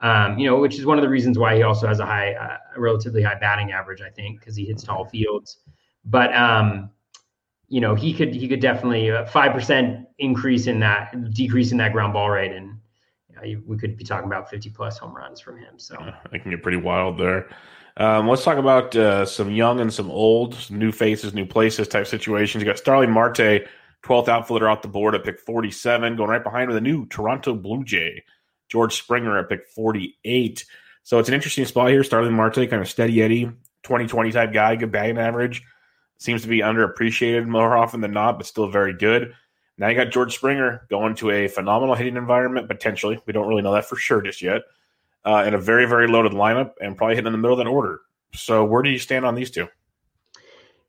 um, you know, which is one of the reasons why he also has a high, uh, relatively high batting average, I think, because he hits tall fields. But um, you know, he could he could definitely uh, five percent increase in that decrease in that ground ball rate, and we could be talking about fifty plus home runs from him. So I can get pretty wild there. Um, let's talk about uh, some young and some old, some new faces, new places type situations. You got Starling Marte, 12th outfielder off the board at pick 47, going right behind with a new Toronto Blue Jay. George Springer at pick 48. So it's an interesting spot here. Starling Marte, kind of steady Eddie, 2020 type guy, good batting average. Seems to be underappreciated more often than not, but still very good. Now you got George Springer going to a phenomenal hitting environment, potentially. We don't really know that for sure just yet. Uh, in a very, very loaded lineup and probably hitting in the middle of that order. So where do you stand on these two?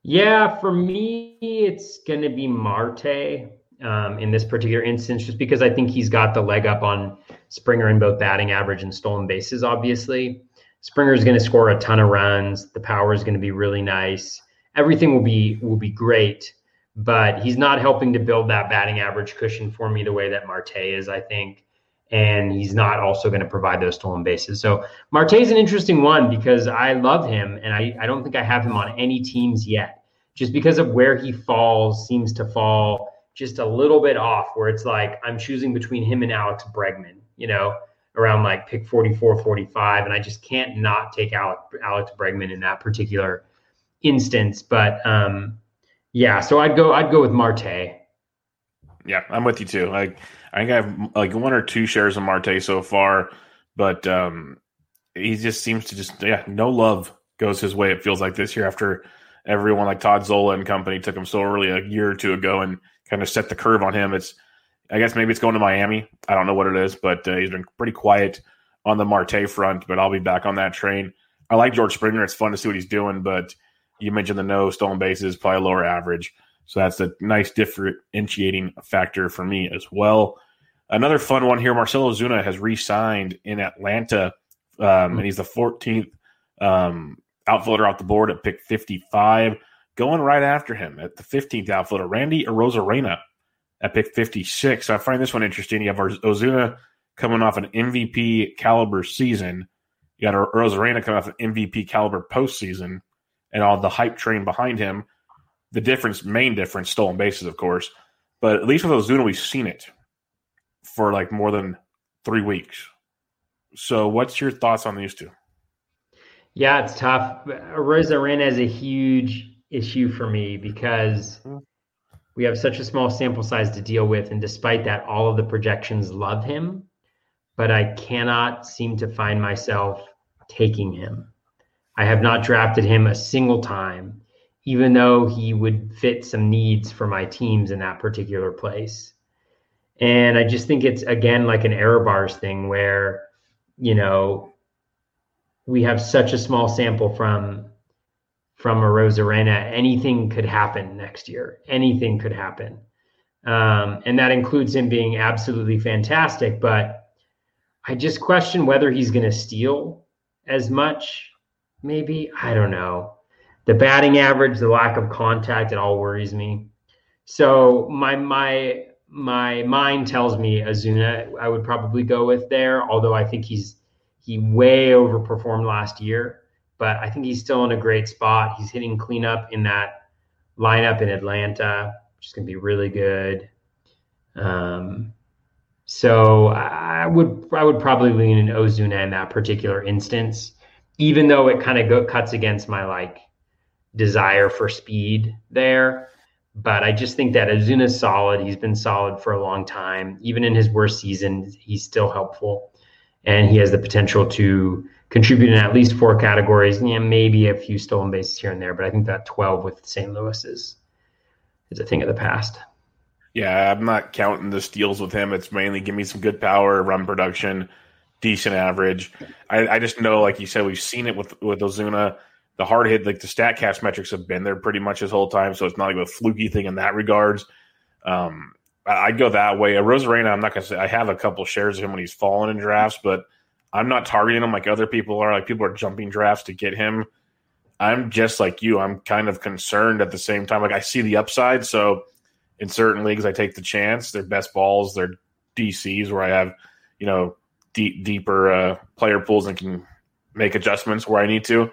Yeah, for me, it's going to be Marte um, in this particular instance, just because I think he's got the leg up on Springer in both batting average and stolen bases. Obviously, Springer is going to score a ton of runs. The power is going to be really nice. Everything will be will be great, but he's not helping to build that batting average cushion for me the way that Marte is. I think, and he's not also going to provide those stolen bases. So Marte is an interesting one because I love him, and I I don't think I have him on any teams yet, just because of where he falls seems to fall just a little bit off where it's like I'm choosing between him and Alex Bregman, you know, around like pick 44, 45. And I just can't not take Alex, Alex Bregman in that particular instance. But um, yeah, so I'd go, I'd go with Marte. Yeah, I'm with you too. Like I think I have like one or two shares of Marte so far, but um, he just seems to just yeah, no love goes his way. It feels like this year after everyone like Todd Zola and company took him so early a year or two ago and kind of set the curve on him. It's, I guess maybe it's going to Miami. I don't know what it is, but uh, he's been pretty quiet on the Marte front. But I'll be back on that train. I like George Springer. It's fun to see what he's doing, but you mentioned the no stolen bases, probably lower average. So that's a nice differentiating factor for me as well. Another fun one here Marcell Ozuna has re signed in Atlanta, um, and he's the 14th um, outfielder off the board at pick 55. Going right after him at the 15th outfielder, Randy Arozarena at pick 56. So I find this one interesting. You have Ozuna coming off an MVP caliber season. You got Arozarena coming off an MVP caliber postseason, and all the hype train behind him. The difference, main difference, stolen bases, of course. But at least with Ozuna, we've seen it for like more than three weeks. So, what's your thoughts on these two? Yeah, it's tough. Arozarena is a huge issue for me because hmm. we have such a small sample size to deal with. And despite that, all of the projections love him, but I cannot seem to find myself taking him. I have not drafted him a single time, even though he would fit some needs for my teams in that particular place. And I just think it's again like an error bars thing where, you know, we have such a small sample from from Arozarena, anything could happen next year. Anything could happen. Um, and that includes him being absolutely fantastic. But I just question whether he's going to steal as much. Maybe. I don't know. The batting average, the lack of contact, it all worries me. So my my my mind tells me Ozuna I would probably go with there, although I think he's he way overperformed last year, but I think he's still in a great spot. He's hitting cleanup in that lineup in Atlanta, which is going to be really good. Um, so I would I would probably lean in Ozuna in that particular instance, even though it kind of cuts against my like desire for speed there. But I just think that Ozuna's solid. He's been solid for a long time. Even in his worst season, he's still helpful. And he has the potential to contribute in at least four categories. Yeah, maybe a few stolen bases here and there, but I think that 12 with St. Louis is is a thing of the past. Yeah, I'm not counting the steals with him. It's mainly give me some good power, run production, decent average. I, I just know, like you said, we've seen it with with Ozuna the hard hit, like the Statcast metrics have been there pretty much his whole time, so it's not like a fluky thing in that regards. Um, I, would go that way. A Arozarena, I'm not gonna say I have a couple shares of him when he's fallen in drafts, but I'm not targeting him like other people are. Like people are jumping drafts to get him. I'm just like you. I'm kind of concerned at the same time. Like I see the upside, so in certain leagues I take the chance. They're best balls, they're DCs where I have you know deep, deeper uh, player pools and can make adjustments where I need to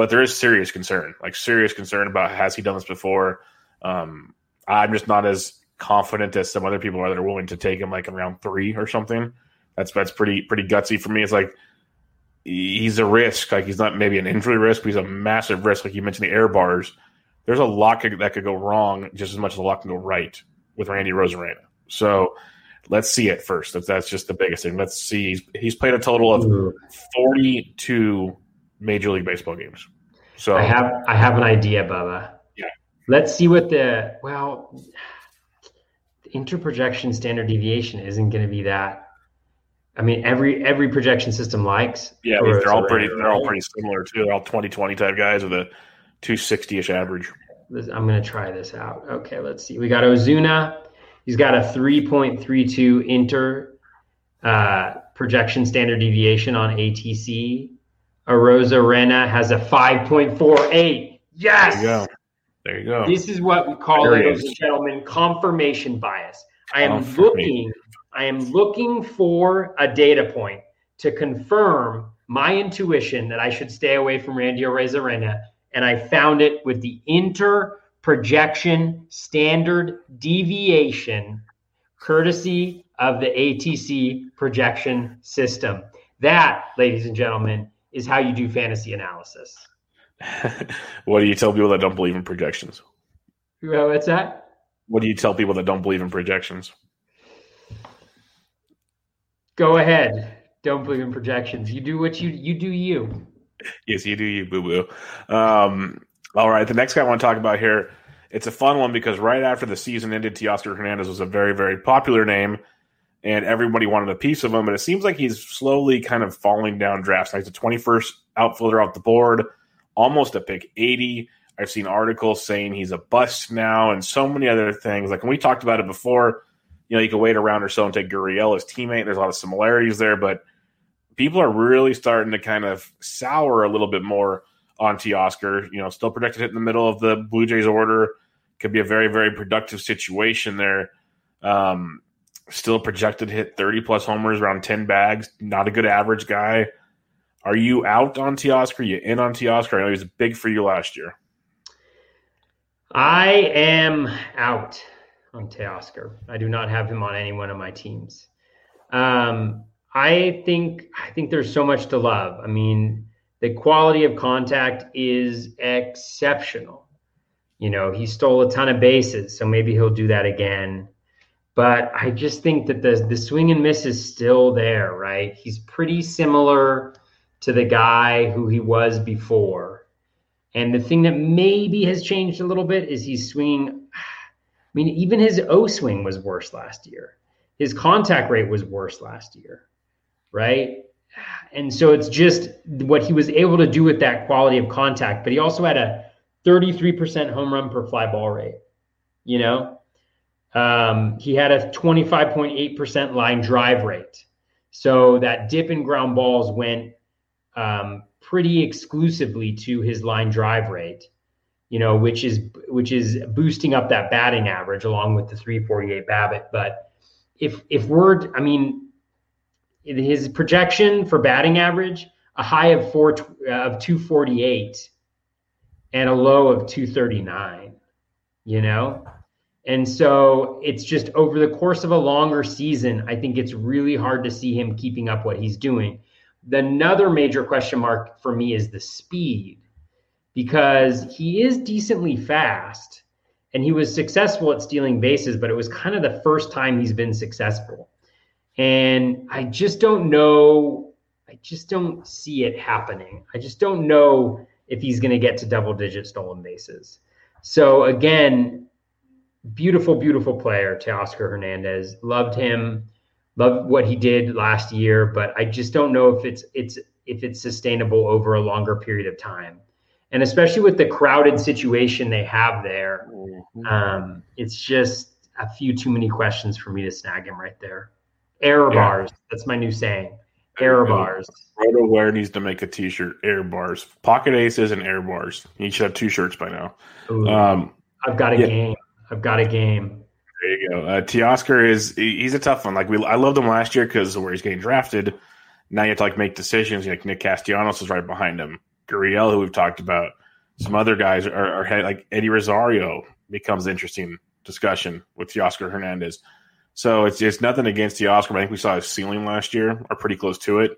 but there is serious concern, like serious concern about has he done this before. Um, I'm just not as confident as some other people are that are willing to take him like in round three or something. That's that's pretty pretty gutsy for me. It's like he's a risk. Like he's not maybe an injury risk, but he's a massive risk. Like you mentioned the air bars. There's a lot that could go wrong just as much as a lot can go right with Randy Arozarena. So let's see it first. That's, that's just the biggest thing. Let's see. He's, he's played a total of 42 Major League Baseball games. So I have I have an idea, Bubba. Yeah. Let's see what the well the interprojection standard deviation isn't going to be that. I mean, every every projection system likes. Yeah, they're all pretty. They're all pretty similar too. They're all 20-20 type guys with a two sixty ish average. I'm going to try this out. Okay, let's see. We got Ozuna. He's got a three point three two inter uh, projection standard deviation on ATC. Arozarena has a 5.48. Yes. There you go. There you go. This is what we call, there ladies and gentlemen, confirmation bias. I am looking, I am looking for a data point to confirm my intuition that I should stay away from Randy Arozarena, and I found it with the inter projection standard deviation, courtesy of the ATC projection system. That, ladies and gentlemen, is how you do fantasy analysis. what do you tell people that don't believe in projections? What's that? What do you tell people that don't believe in projections? Go ahead. Don't believe in projections. You do what you you do you. Yes, you do you, boo boo. Um, all right, the next guy I want to talk about here. It's a fun one because right after the season ended, Teoscar Hernandez was a very, very popular name and everybody wanted a piece of him. But it seems like he's slowly kind of falling down drafts. Like the 21st outfielder off the board, almost a pick 80. I've seen articles saying he's a bust now, and so many other things. Like when we talked about it before, you know, you could wait around or so and take Gurriel as teammate. There's a lot of similarities there, but people are really starting to kind of sour a little bit more on Teoscar. You know, still projected hit in the middle of the Blue Jays order. Could be a very, very productive situation there. Um, still projected hit 30 plus homers, around 10 bags. Not a good average guy. Are you out on Teoscar? Are you in on Teoscar? I know he was big for you last year. I am out on Teoscar. I do not have him on any one of my teams. Um, I think I think there's so much to love. I mean, the quality of contact is exceptional. You know, he stole a ton of bases, so maybe he'll do that again but I just think that the the swing and miss is still there, right? He's pretty similar to the guy who he was before. And the thing that maybe has changed a little bit is he's swinging. I mean, even his O swing was worse last year. His contact rate was worse last year, right? And so it's just what he was able to do with that quality of contact. But he also had a 33% home run per fly ball rate, you know? Um, he had a 25.8% line drive rate. So that dip in ground balls went um, pretty exclusively to his line drive rate. you know, which is which is boosting up that batting average along with the 348 BABIP. But if if we're, I mean, his projection for batting average, a high of four of 248 and a low of 239. You know, and so it's just over the course of a longer season, I think it's really hard to see him keeping up what he's doing. The another major question mark for me is the speed because he is decently fast and he was successful at stealing bases, but it was kind of the first time he's been successful. And I just don't know. I just don't see it happening. I just don't know if he's going to get to double digit stolen bases. So again, beautiful, beautiful player, Teoscar Hernandez. Loved him, loved what he did last year, but I just don't know if it's it's if it's sustainable over a longer period of time and especially with the crowded situation they have there, mm-hmm. um, it's just a few too many questions for me to snag him right there. Error yeah. bars. That's my new saying. Error bars. RotoWire needs to make a T-shirt. Air bars. Pocket aces and air bars. You should have two shirts by now. Um, I've got a yeah. game. I've got a game. There you go. Uh, Teoscar is he's a tough one. Like we, I loved him last year because where he's getting drafted. Now you have to like make decisions. Like Nick Castellanos is right behind him. Gurriel, who we've talked about, some other guys are, are like Eddie Rosario becomes interesting discussion with Teoscar Hernandez. So it's it's nothing against Teoscar, but I think we saw his ceiling last year, or pretty close to it,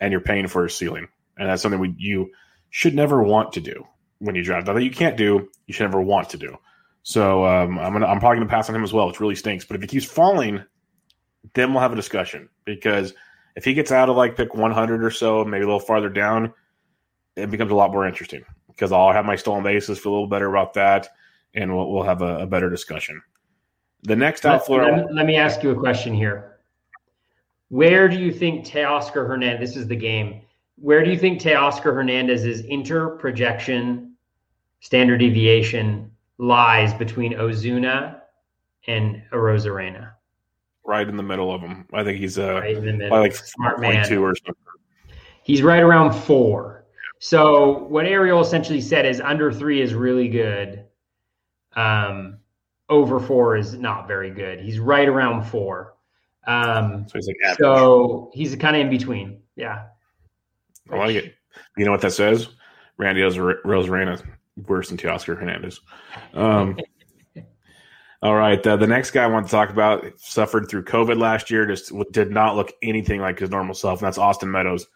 and you're paying for his ceiling, and that's something we you should never want to do when you draft. That you can't do, you should never want to do. So um, I'm gonna I'm probably gonna pass on him as well, which really stinks. But if he keeps falling, then we'll have a discussion because if he gets out of like pick 100 or so, maybe a little farther down, it becomes a lot more interesting because I'll have my stolen bases, feel a little better about that, and we'll, we'll have a, a, better discussion. The next outfielder. Let, let, me ask you a question here. Where do you think Teoscar Hernandez? This is the game. Where do you think Teoscar Hernandez's inter projection standard deviation lies between Ozuna and Arozarena? Right in the middle of them. I think he's uh, right in the middle. like smart man. Two or something. He's right around four. So what Ariel essentially said is under three is really good. Um, over four is not very good. He's right around four. Um, so he's like average. So he's kind of in between. Yeah. I like it. You know what that says? Randy Arozarena worse than Teoscar Hernandez. Um, all right. Uh, the next guy I want to talk about suffered through COVID last year, just did not look anything like his normal self, and that's Austin Meadows.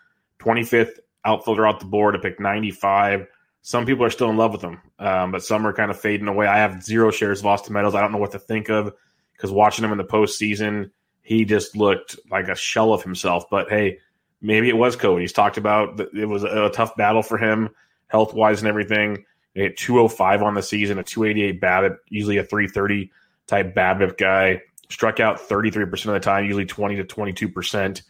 25th outfielder off the board to pick 95. Some people are still in love with him, um, but some are kind of fading away. I have zero shares of Austin Meadows. I don't know what to think of because watching him in the postseason, he just looked like a shell of himself. But hey, maybe it was COVID. He's talked about it was a tough battle for him, health wise and everything. He hit 205 on the season, a 288 BABIP, usually a 330 type BABIP guy. Struck out 33% of the time, usually 20 to 22%.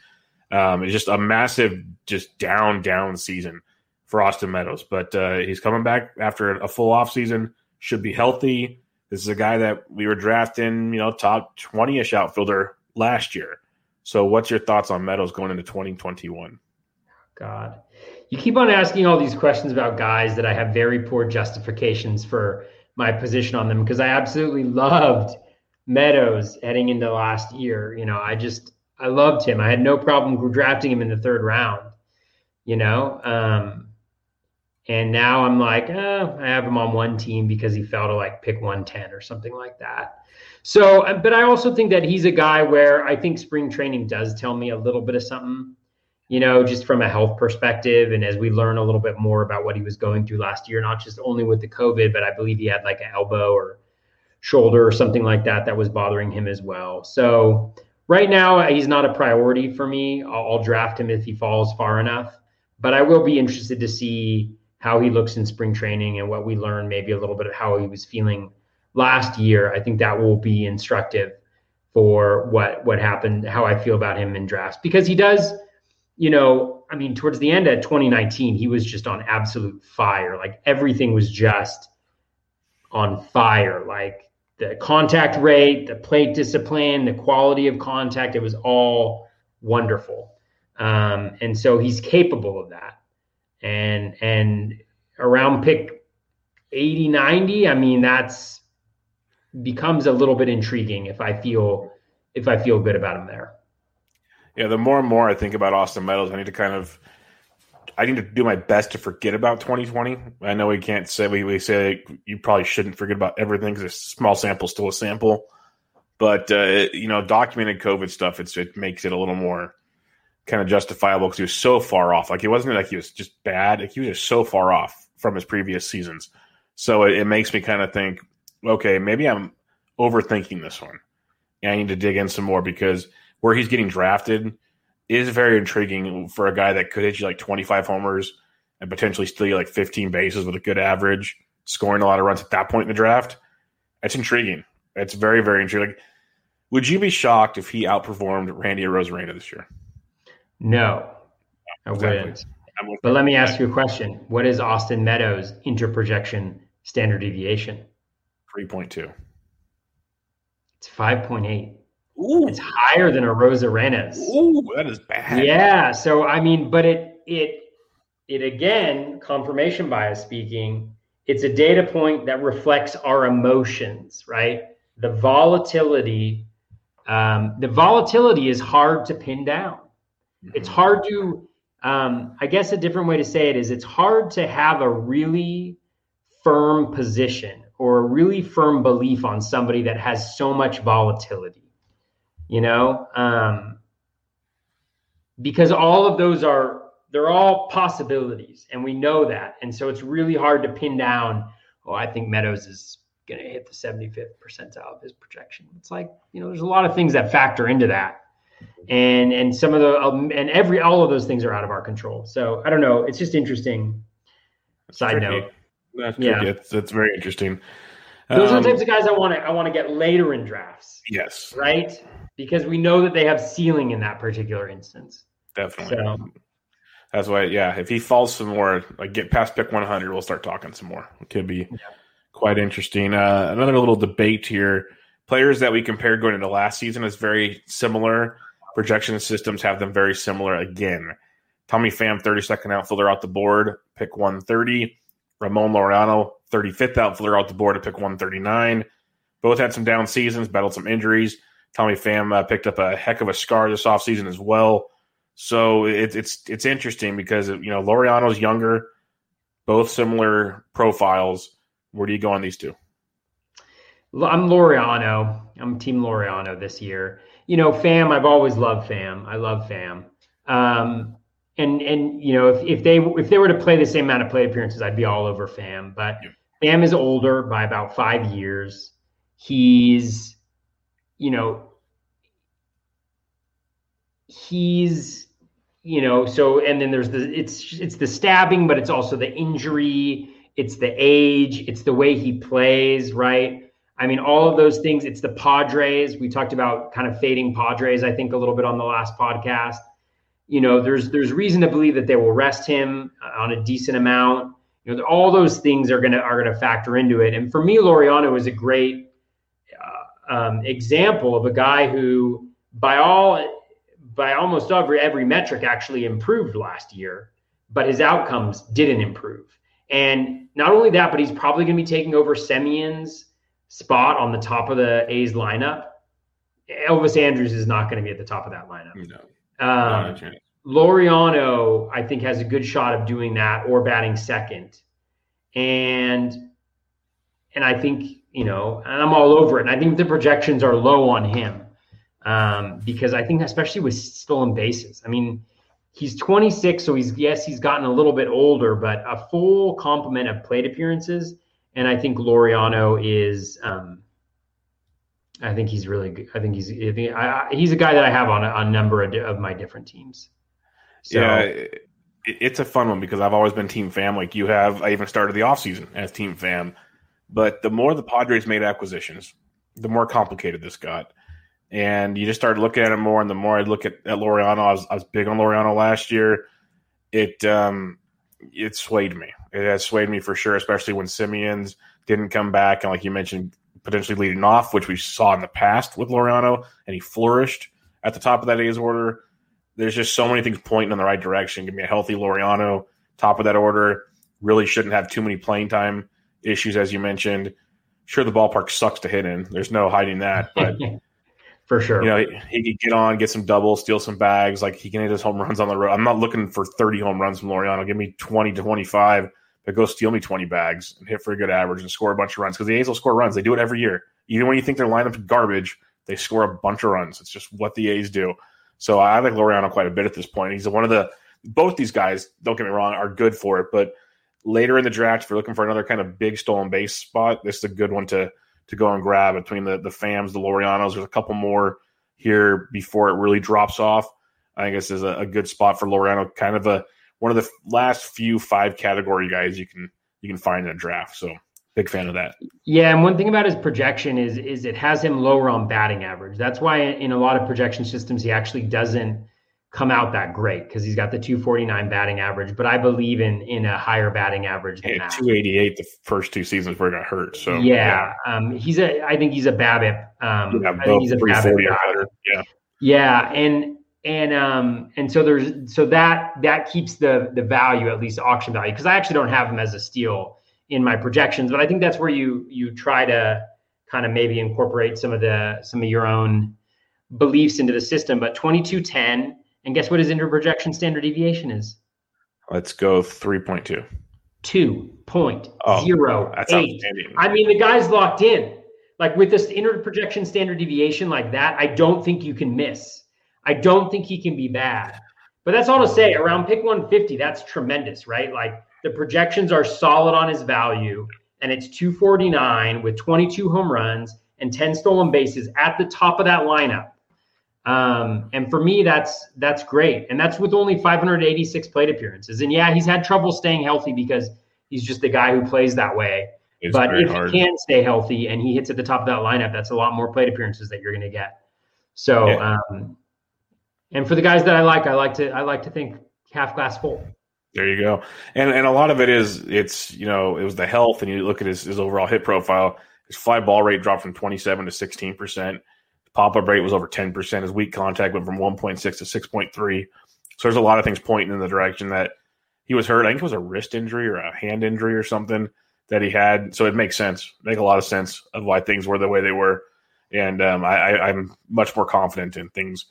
Um, it's just a massive, just down, down season for Austin Meadows. But uh, he's coming back after a full off season. Should be healthy. This is a guy that we were drafting, you know, top twenty ish outfielder last year. So, what's your thoughts on Meadows going into 2021? God, you keep on asking all these questions about guys that I have very poor justifications for my position on them because I absolutely loved Meadows heading into last year. You know, I just I loved him. I had no problem drafting him in the third round, you know. Um, and now I'm like, oh, I have him on one team because he fell to like pick 110 or something like that. So, uh, but I also think that he's a guy where I think spring training does tell me a little bit of something, you know, just from a health perspective. And as we learn a little bit more about what he was going through last year, not just only with the COVID, but I believe he had like an elbow or shoulder or something like that that was bothering him as well. So, right now he's not a priority for me. I'll, I'll, draft him if he falls far enough, but I will be interested to see how he looks in spring training and what we learn maybe a little bit of how he was feeling last year. I think that will be instructive for what what happened, how I feel about him in drafts because he does, you know, I mean, towards the end of 2019, he was just on absolute fire. Like everything was just on fire. Like the contact rate, the plate discipline, the quality of contact, it was all wonderful. Um, and so he's capable of that. And and around pick 80, 90, I mean, that's becomes a little bit intriguing if I feel if I feel good about him there. Yeah, the more and more I think about Austin Meadows, I need to kind of I need to do my best to forget about 2020. I know we can't say we, we say you probably shouldn't forget about everything because a small sample still a sample, but uh, you know, documented COVID stuff it's it makes it a little more kind of justifiable because he was so far off. Like it wasn't like he was just bad; like he was just so far off from his previous seasons. So it, it makes me kind of think, okay, maybe I'm overthinking this one, and I need to dig in some more because where he's getting drafted is very intriguing for a guy that could hit you like 25 homers and potentially steal you like 15 bases with a good average, scoring a lot of runs at that point in the draft. It's intriguing. It's very, very intriguing. Would you be shocked if he outperformed Randy Arozarena this year? No, I exactly. wouldn't. But let me ask you a question. What is Austin Meadows' interprojection standard deviation? 3.2. It's 5.8. Ooh. It's higher than a Arozarena's. Ooh, that is bad. Yeah. So I mean, but it it it again, confirmation bias speaking, it's a data point that reflects our emotions, right? The volatility, um, the volatility is hard to pin down. Mm-hmm. It's hard to, um, I guess, a different way to say it is, it's hard to have a really firm position or a really firm belief on somebody that has so much volatility you know? Um, because all of those are they're all possibilities and we know that. And so it's really hard to pin down oh i think meadows is going to hit the 75th percentile of his projection. It's like you know there's a lot of things that factor into that and and some of the um, and every all of those things are out of our control so i don't know it's just interesting That's side tricky. note That's yeah it's, it's very interesting those um, are the um, types of guys i want to i want to get later in drafts yes right because we know that they have ceiling in that particular instance. Definitely. So, That's why, yeah. If he falls some more, like get past pick 100, we'll start talking some more. It could be yeah. quite interesting. Uh, another little debate here: players that we compared going into last season is very similar. Projection systems have them very similar again. Tommy Pham, 32nd outfielder out the board, pick 130. Ramon Laureano, 35th outfielder out the board to pick 139. Both had some down seasons, battled some injuries. Tommy Pham uh, picked up a heck of a scar this offseason as well. So it, it's it's interesting because you know Laureano's younger, both similar profiles. Where do you go on these two? I'm Laureano. I'm Team Laureano this year. You know, Pham, I've always loved Pham. I love Pham. Um, and and you know, if, if they if they were to play the same amount of play appearances, I'd be all over Pham. But yeah. Pham is older by about five years. He's you know, he's you know so and then there's the it's it's the stabbing but it's also the injury it's the age it's the way he plays right i mean all of those things it's the padres. We talked about kind of fading padres i think a little bit on the last podcast. You know there's there's reason to believe that they will rest him on a decent amount. You know all those things are gonna are gonna factor into it. And for me Laureano is a great um, example of a guy who, by all, by almost every every metric, actually improved last year, but his outcomes didn't improve. And not only that, but he's probably to be taking over Semien's spot on the top of the A's lineup. Elvis Andrus is not going to be at the top of that lineup. No. Um, Laureano, I think, has a good shot of doing that or batting second. And and I think you know, and I'm all over it. And I think the projections are low on him um, because I think, especially with stolen bases, I mean, he's 26, so he's yes, he's gotten a little bit older, but a full complement of plate appearances, and I think Laureano is. Um, I think he's really good. I think he's I think I, he's a guy that I have on a, a number of, of, my different teams. So, yeah, it's a fun one because I've always been team Pham. Like you have, I even started the offseason as team Pham. But the more the Padres made acquisitions, the more complicated this got. And you just started looking at it more, and the more I look at, at Laureano, I was, I was big on Laureano last year. It um, it swayed me. It has swayed me for sure, especially when Semien's didn't come back, and like you mentioned, potentially leading off, which we saw in the past with Laureano, and he flourished at the top of that A's order. There's just so many things pointing in the right direction. Give me a healthy Laureano, top of that order. Really shouldn't have too many playing time issues, as you mentioned. Sure, the ballpark sucks to hit in. There's no hiding that, but for sure, you know, he, he could get on, get some doubles, steal some bags. Like he can hit his home runs on the road. I'm not looking for 30 home runs from Laureano. Give me 20 to 25, go steal me 20 bags and hit for a good average and score a bunch of runs because the A's will score runs. They do it every year. Even when you think their lineup's garbage, they score a bunch of runs. It's just what the A's do. So I like Laureano quite a bit at this point. He's one of the both these guys. Don't get me wrong, are good for it, but later in the draft, if you're looking for another kind of big stolen base spot, this is a good one to to go and grab between the the Phams, the Laureanos. There's a couple more here before it really drops off. I think this is a, a good spot for Laureano, kind of a one of the last few five category guys you can you can find in a draft. So big fan of that. Yeah, and one thing about his projection is is it has him lower on batting average. That's why in a lot of projection systems he actually doesn't come out that great because he's got the 249 batting average. But I believe in in a higher batting average than that. 288 the first two seasons where he got hurt. So yeah, yeah. Um, he's a I think he's a BABIP. Um, yeah, I think he's a BABIP. Yeah, yeah, and and um and so there's so that that keeps the the value at least auction value because I actually don't have them as a steal in my projections. But I think that's where you you try to kind of maybe incorporate some of the some of your own beliefs into the system. But 2210, and guess what his interprojection standard deviation is? Let's go 3.2. 2.08. Oh, that's outstanding. I mean, the guy's locked in. Like with this interprojection standard deviation like that, I don't think you can miss. I don't think he can be bad. But that's all to say around pick 150, that's tremendous, right? Like the projections are solid on his value, and it's 249 with 22 home runs and 10 stolen bases at the top of that lineup. Um, and for me, that's that's great, and that's with only 586 plate appearances. And yeah, he's had trouble staying healthy because he's just the guy who plays that way. It's but if hard. he can stay healthy and he hits at the top of that lineup, that's a lot more plate appearances that you're going to get. So, yeah. um, and for the guys that I like, I like to I like to think half glass full. There you go. And and a lot of it is it's you know it was the health, and you look at his, his overall hit profile. His fly ball rate dropped from twenty seven to sixteen percent. Pop up rate was over ten percent. His weak contact went from one point six to six point three. So there's a lot of things pointing in the direction that he was hurt. I think it was a wrist injury or a hand injury or something that he had. So it makes sense, make a lot of sense of why things were the way they were. And um, I, I'm much more confident in things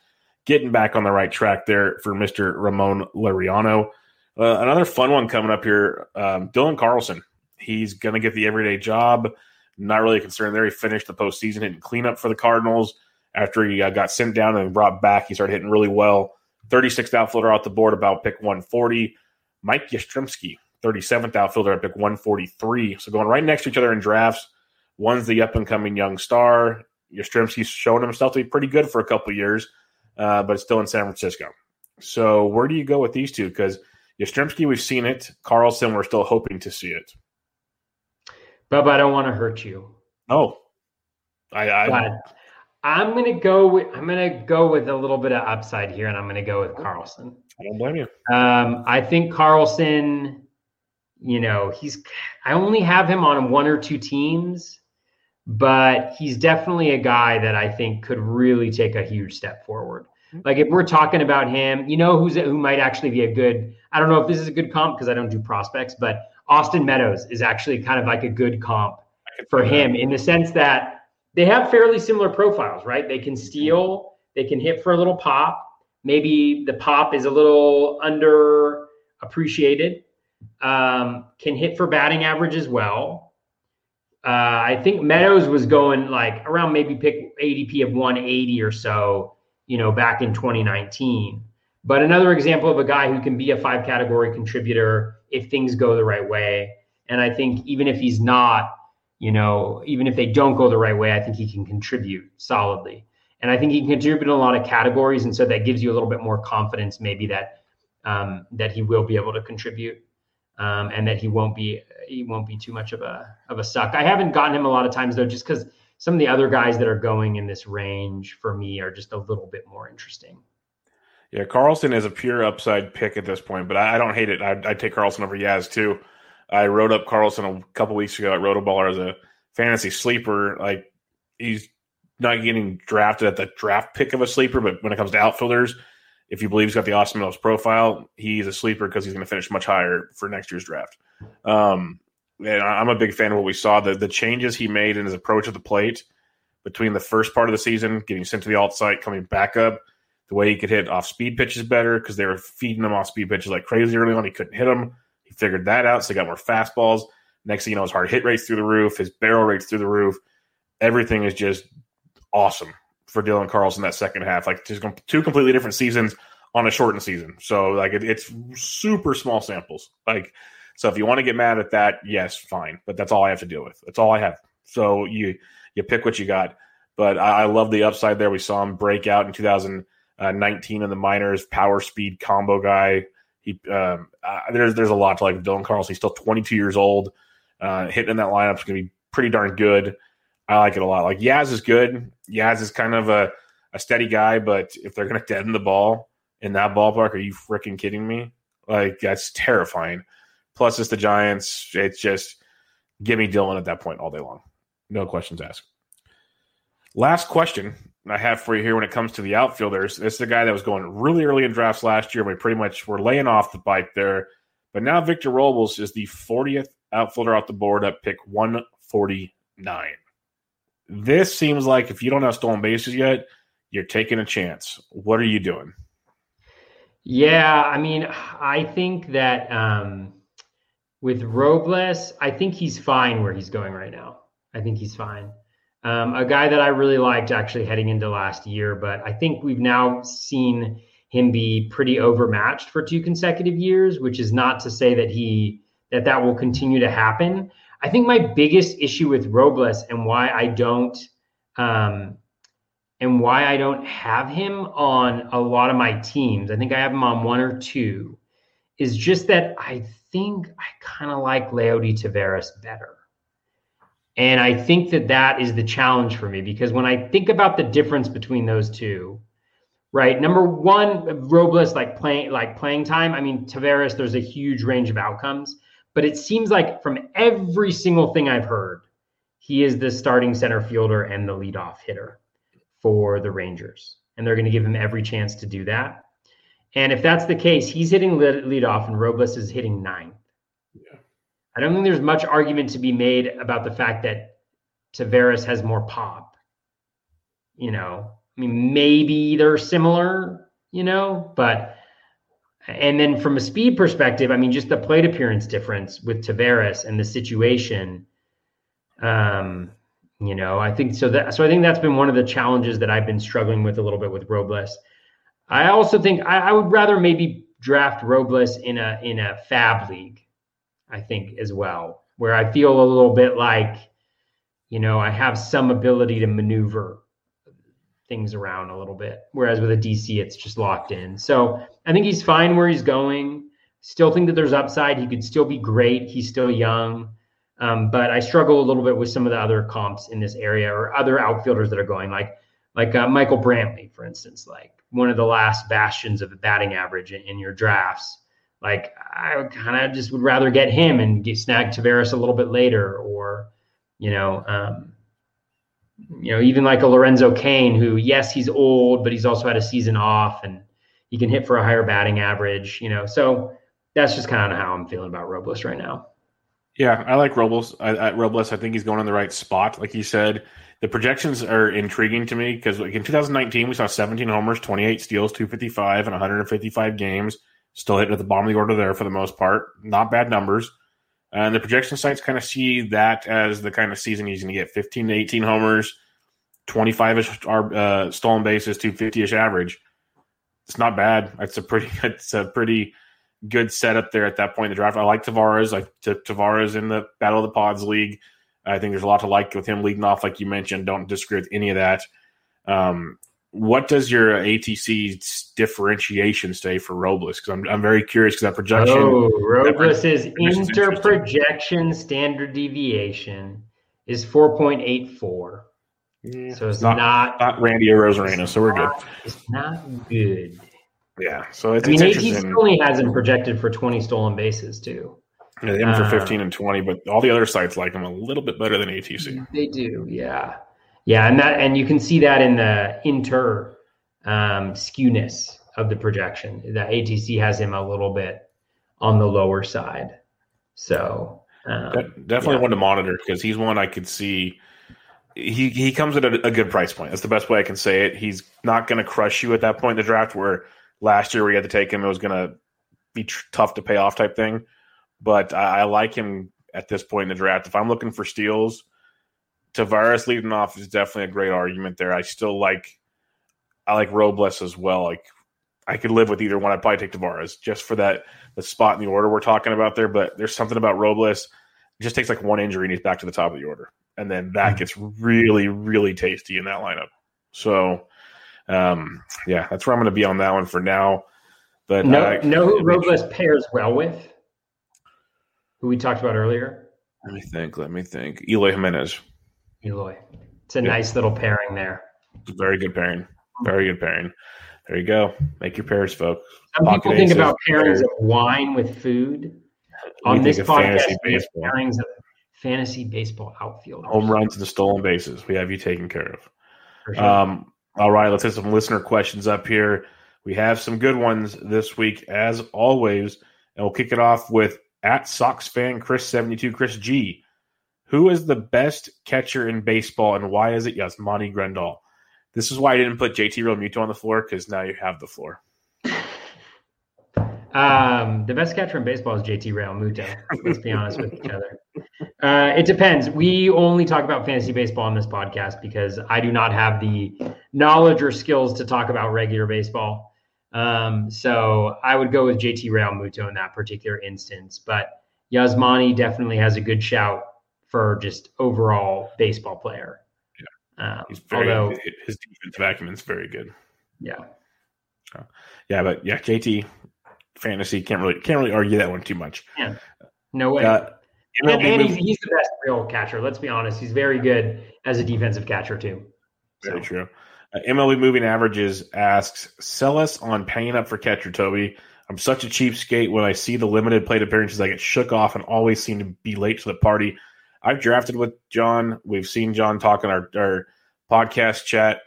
getting back on the right track there for Mr. Ramon Laureano. Uh, another fun one coming up here um, Dylan Carlson. He's going to get the everyday job. Not really concerned there. He finished the postseason hitting cleanup for the Cardinals after he uh, got sent down and brought back. He started hitting really well. 36th outfielder off the board, about pick 140. Mike Yastrzemski, 37th outfielder at pick 143. So going right next to each other in drafts. One's the up and coming young star. Yastrzemski's shown himself to be pretty good for a couple years, uh, but it's still in San Francisco. So where do you go with these two? Because Yastrzemski, we've seen it. Carlson, we're still hoping to see it. Bub, I don't want to hurt you. Oh, I, I I'm gonna go with I'm gonna go with a little bit of upside here, and I'm gonna go with Carlson. I don't blame you. Um, I think Carlson, you know, he's I only have him on one or two teams, but he's definitely a guy that I think could really take a huge step forward. Like if we're talking about him, you know who's who might actually be a good. I don't know if this is a good comp because I don't do prospects, but Austin Meadows is actually kind of like a good comp for him in the sense that they have fairly similar profiles, right? They can steal, they can hit for a little pop. Maybe the pop is a little under appreciated. Um, can hit for batting average as well. Uh, I think Meadows was going like around maybe pick ADP of 180 or so you know, back in 2019. But another example of a guy who can be a five category contributor if things go the right way. And I think even if he's not, you know, even if they don't go the right way, I think he can contribute solidly. And I think he can contribute in a lot of categories. And so that gives you a little bit more confidence, maybe that um, that he will be able to contribute um, and that he won't be he won't be too much of a of a suck. I haven't gotten him a lot of times though, just because some of the other guys that are going in this range for me are just a little bit more interesting. Yeah, Carlson is a pure upside pick at this point, but I, I don't hate it. I, I take Carlson over Yaz too. I wrote up Carlson a couple weeks ago at Rotoballer as a fantasy sleeper. Like he's not getting drafted at the draft pick of a sleeper, but when it comes to outfielders, if you believe he's got the Austin Meadows profile, he's a sleeper because he's going to finish much higher for next year's draft. Um, and I'm a big fan of what we saw. The the changes he made in his approach at the plate between the first part of the season, getting sent to the alt site, coming back up, the way he could hit off speed pitches better because they were feeding him off speed pitches like crazy early on. He couldn't hit them. He figured that out, so he got more fastballs. Next thing you know, his hard hit rates through the roof, his barrel rates through the roof. Everything is just awesome for Dylan Carlson that second half. Like two completely different seasons on a shortened season. So like it, it's super small samples. Like so, if you want to get mad at that, yes, fine. But that's all I have to deal with. That's all I have. So you you pick what you got. But I, I love the upside there. We saw him break out in 2019 in the minors, power speed combo guy. He um, uh, there's there's a lot to like Dylan Carlson. He's still 22 years old. Uh, hitting in that lineup is going to be pretty darn good. I like it a lot. Like Yaz is good. Yaz is kind of a, a steady guy, but if they're going to deaden the ball in that ballpark, are you freaking kidding me? Like that's terrifying. Plus, it's the Giants. It's just give me Dylan at that point all day long. No questions asked. Last question I have for you here when it comes to the outfielders. This is the guy that was going really early in drafts last year. We pretty much were laying off the bike there. But now Victor Robles is the 40th outfielder off the board at pick 149. This seems like if you don't have stolen bases yet, you're taking a chance. What are you doing? Yeah, I mean, I think that um, with Robles, I think he's fine where he's going right now. I think he's fine. Um, a guy that I really liked actually heading into last year, but I think we've now seen him be pretty overmatched for two consecutive years, which is not to say that he that that will continue to happen. I think my biggest issue with Robles and why I don't um, and why I don't have him on a lot of my teams. I think I have him on one or two. Is just that I think I kind of like Leody Taveras better. And I think that that is the challenge for me because when I think about the difference between those two, right? Number one, Robles like playing like playing time. I mean, Taveras, there's a huge range of outcomes. But it seems like from every single thing I've heard, he is the starting center fielder and the leadoff hitter for the Rangers. And they're going to give him every chance to do that. And if that's the case, he's hitting lead- leadoff and Robles is hitting ninth. Yeah. I don't think there's much argument to be made about the fact that Taveras has more pop. You know, I mean, maybe they're similar, you know, but and then from a speed perspective, I mean, just the plate appearance difference with Taveras and the situation. Um, you know, I think so that so I think that's been one of the challenges that I've been struggling with a little bit with Robles. I also think I, I would rather maybe draft Robles in a in a FAAB league, I think as well, where I feel a little bit like, you know, I have some ability to maneuver things around a little bit. Whereas with a DC, it's just locked in. So I think he's fine where he's going. Still think that there's upside. He could still be great. He's still young. Um, but I struggle a little bit with some of the other comps in this area or other outfielders that are going, like like uh, Michael Brantley, for instance, like one of the last bastions of a batting average in, in your drafts. Like I kind of just would rather get him and get snag Taveras a little bit later, or you know, um, you know, even like a Lorenzo Cain, who, yes, he's old, but he's also had a season off and he can hit for a higher batting average, you know. So that's just kind of how I'm feeling about Robles right now. Yeah, I like Robles. I, I, Robles, I think he's going in the right spot. Like you said, the projections are intriguing to me because like in 2019, we saw 17 homers, 28 steals, 255, and 155 games. Still hitting at the bottom of the order there for the most part. Not bad numbers. And the projection sites kind of see that as the kind of season he's going to get 15 to 18 homers, 25 ish uh, stolen bases, 250 ish average. It's not bad. It's a pretty, it's a pretty good setup there at that point in the draft. I like Taveras. I took Taveras in the Battle of the Pods League. I think there's a lot to like with him leading off, like you mentioned. Don't disagree with any of that. Um, what does your ATC differentiation say for Robles? Because I'm, I'm very curious because that projection. Oh, Robles is inter projection standard deviation is 4.84. Yeah, so it's not, not, not Randy Arozarena, so we're not, good. It's not good. Yeah, so it's. I mean, it's ATC only has him projected for 20 stolen bases too. Yeah, they have him for um, 15 and 20, but all the other sites like him a little bit better than ATC. They do, yeah. Yeah, and that and you can see that in the inter um, skewness of the projection. That ATC has him a little bit on the lower side. So Um, definitely yeah. one to monitor because he's one I could see. He he comes at a, a, good price point. That's the best way I can say it. He's not going to crush you at that point in the draft. Where last year we had to take him, it was going to be tr- tough to pay off type thing. But I, I, like him at this point in the draft. If I'm looking for steals, Taveras leading off is definitely a great argument there. I still like I like Robles as well. Like I could live with either one. I'd probably take Taveras just for that the spot in the order we're talking about there. But there's something about Robles. It just takes like one injury and he's back to the top of the order. And then that mm-hmm. gets really, really tasty in that lineup. So um, yeah, that's where I'm gonna be on that one for now. But no, uh, no who Robles pairs well with? Who we talked about earlier? Let me think. Let me think. Eloy Jimenez. Eloy. It's a yeah. nice little pairing there. Very good pairing. Very good pairing. There you go. Make your pairs, folks. Some Pocket people think about pairings of wine with food. On this podcast, pairings of fantasy baseball outfield. Home runs and stolen bases. We have you taken care of. Sure. Um, all right, let's hit some listener questions up here. We have some good ones this week, as always, and we'll kick it off with at Sox fan Chris seventy two Chris G. Who is the best catcher in baseball, and why is it Yasmani Grandal? This is why I didn't put JT Realmuto on the floor because now you have the floor. Um, the best catcher in baseball is JT Realmuto. Let's be honest with each other. Uh, it depends. We only talk about fantasy baseball on this podcast because I do not have the knowledge or skills to talk about regular baseball. Um, so I would go with JT Realmuto in that particular instance. But Yasmani definitely has a good shout for just overall baseball player. Um, He's very although, his defensive acumen is very good. Yeah. So, yeah, but yeah, JT fantasy can't really can't really argue that one too much. Yeah. No way. Uh, and, and he's, he's, the best real catcher. Let's be honest. He's very good as a defensive catcher too. Very so. true. Uh, MLB Moving Averages asks, "Sell us on paying up for catcher Toby. I'm such a cheapskate. When I see the limited plate appearances, I get shook off and always seem to be late to the party. I've drafted with John. We've seen John talk in our, our podcast chat,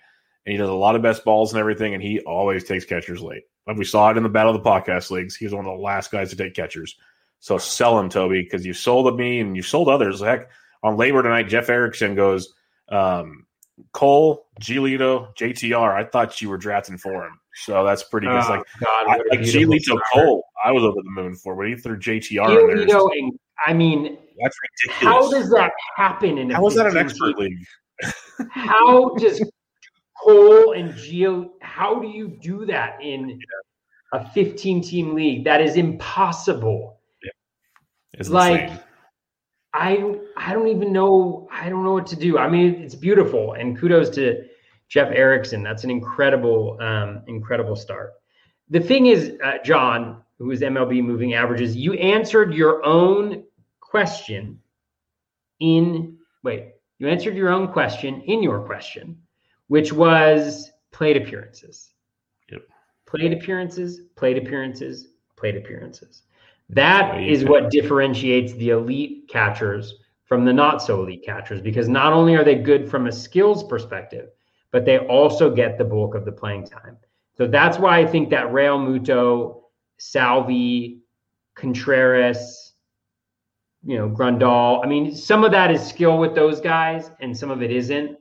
and he does a lot of best balls and everything, and he always takes catchers late. Like we saw it in the Battle of the Podcast Leagues. He was one of the last guys to take catchers. So sell him, Toby, because you sold me and you sold others. Heck, on LABR tonight, Jeff Erickson goes, um, Cole, Giolito, JTR. I thought you were drafting for him. So that's pretty good. Oh, like, God, I, like Giolito Cole, I was over the moon for, but he threw JTR Giolito in there. And, I mean, that's ridiculous. How does that happen in How is that an expert league? how does Cole and Gio, how do you do that in a 15 team league? That is impossible. Yeah. It's like, insane. I I don't even know I don't know what to do. I mean, it's beautiful, and kudos to Jeff Erickson. That's an incredible um, incredible start. The thing is, uh, John, who is MLB moving averages, you answered your own question in wait, you answered your own question in your question, which was plate appearances. Yep. Plate appearances, plate appearances, plate appearances. That is what differentiates the elite catchers from the not so elite catchers because not only are they good from a skills perspective, but they also get the bulk of the playing time. So that's why I think that Realmuto, Salvy, Contreras, you know, Grandal. I mean, some of that is skill with those guys, and some of it isn't.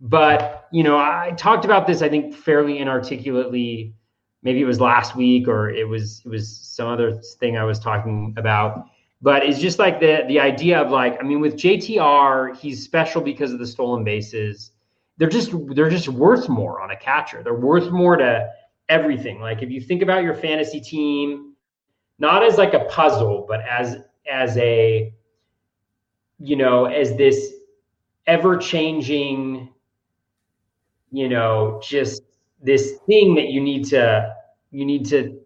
But you know, I talked about this, I think, fairly inarticulately. Maybe it was last week, or it was it was some other thing I was talking about. But it's just like the the idea of like, I mean, with JTR, he's special because of the stolen bases. They're just they're just worth more on a catcher. They're worth more to everything. Like if you think about your fantasy team, not as like a puzzle, but as as a you know as this ever changing you know just this thing that you need to you need to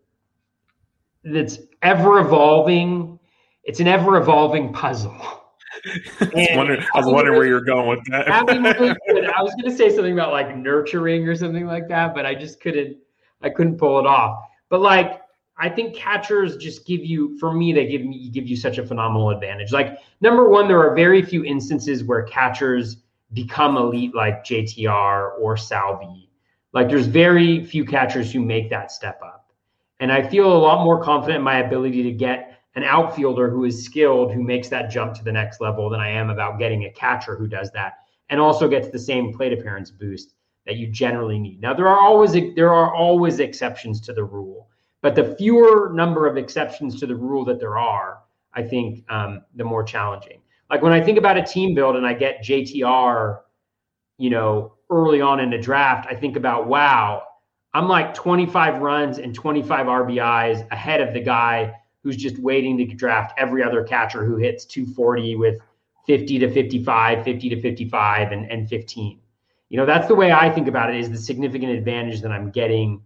that's ever evolving it's an ever evolving puzzle I was wondering, I was wondering where you're going with that. I, mean, I was going to say something about like nurturing or something like that, but I just couldn't. I couldn't pull it off. But like I think catchers just give you, for me, they give me give you such a phenomenal advantage. Like number one, there are very few instances where catchers become elite like JTR or Salvy. Like there's very few catchers who make that step up. And I feel a lot more confident in my ability to get an outfielder who is skilled, who makes that jump to the next level than I am about getting a catcher who does that and also gets the same plate appearance boost that you generally need. Now there are always there are always exceptions to the rule, but the fewer number of exceptions to the rule that there are, I think um, the more challenging. Like when I think about a team build and I get JTR, you know, early on in the draft, I think about wow, I'm like 25 runs and 25 RBIs ahead of the guy who's just waiting to draft every other catcher who hits 240 with 50 to 55, 50 to 55, and, and 15. You know, that's the way I think about it is the significant advantage that I'm getting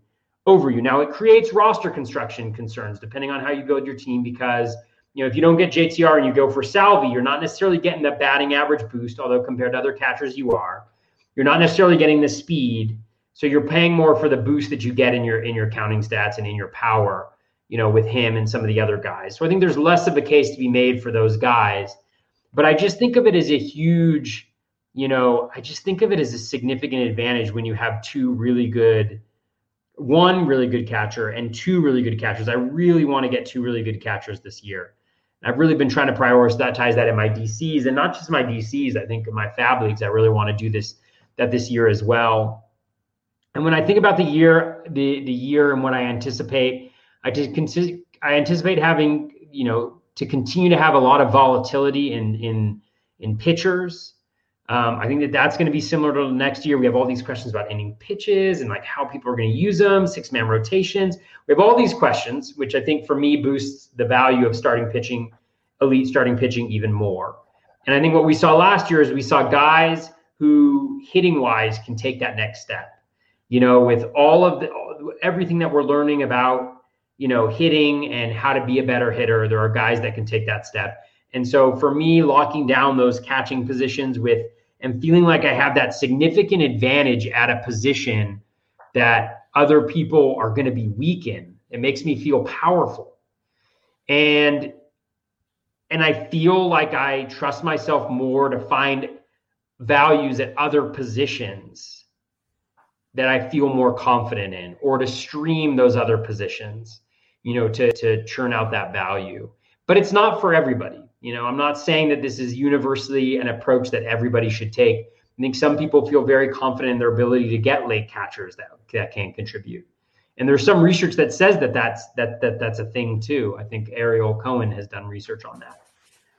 over you. Now, it creates roster construction concerns depending on how you build your team because, you know, if you don't get JTR and you go for Salvy, you're not necessarily getting the batting average boost, although compared to other catchers, you are. You're not necessarily getting the speed. So you're paying more for the boost that you get in your in your counting stats and in your power, you know, with him and some of the other guys. So I think there's less of a case to be made for those guys. But I just think of it as a huge, you know, I just think of it as a significant advantage when you have two really good, one really good catcher and two really good catchers. I really want to get two really good catchers this year. I've really been trying to prioritize that in my DCs and not just my DCs. I think in my FAAB leagues, I really want to do this that this year as well. And when I think about the year, the the year and what I anticipate, I just consider I anticipate having you know to continue to have a lot of volatility in in in pitchers. Um, I think that that's going to be similar to next year. We have all these questions about ending pitches and like how people are going to use them, six man rotations. We have all these questions, which I think for me boosts the value of starting pitching, elite starting pitching even more. And I think what we saw last year is we saw guys who hitting wise can take that next step. You know, with all of the everything that we're learning about you know, hitting and how to be a better hitter. There are guys that can take that step. And so for me, locking down those catching positions with and feeling like I have that significant advantage at a position that other people are going to be weak in, it makes me feel powerful. And and I feel like I trust myself more to find values at other positions that I feel more confident in or to stream those other positions you know, to to churn out that value. But it's not for everybody. You know, I'm not saying that this is universally an approach that everybody should take. I think some people feel very confident in their ability to get late catchers that that can contribute. And there's some research that says that that's that that that's a thing too. I think Ariel Cohen has done research on that.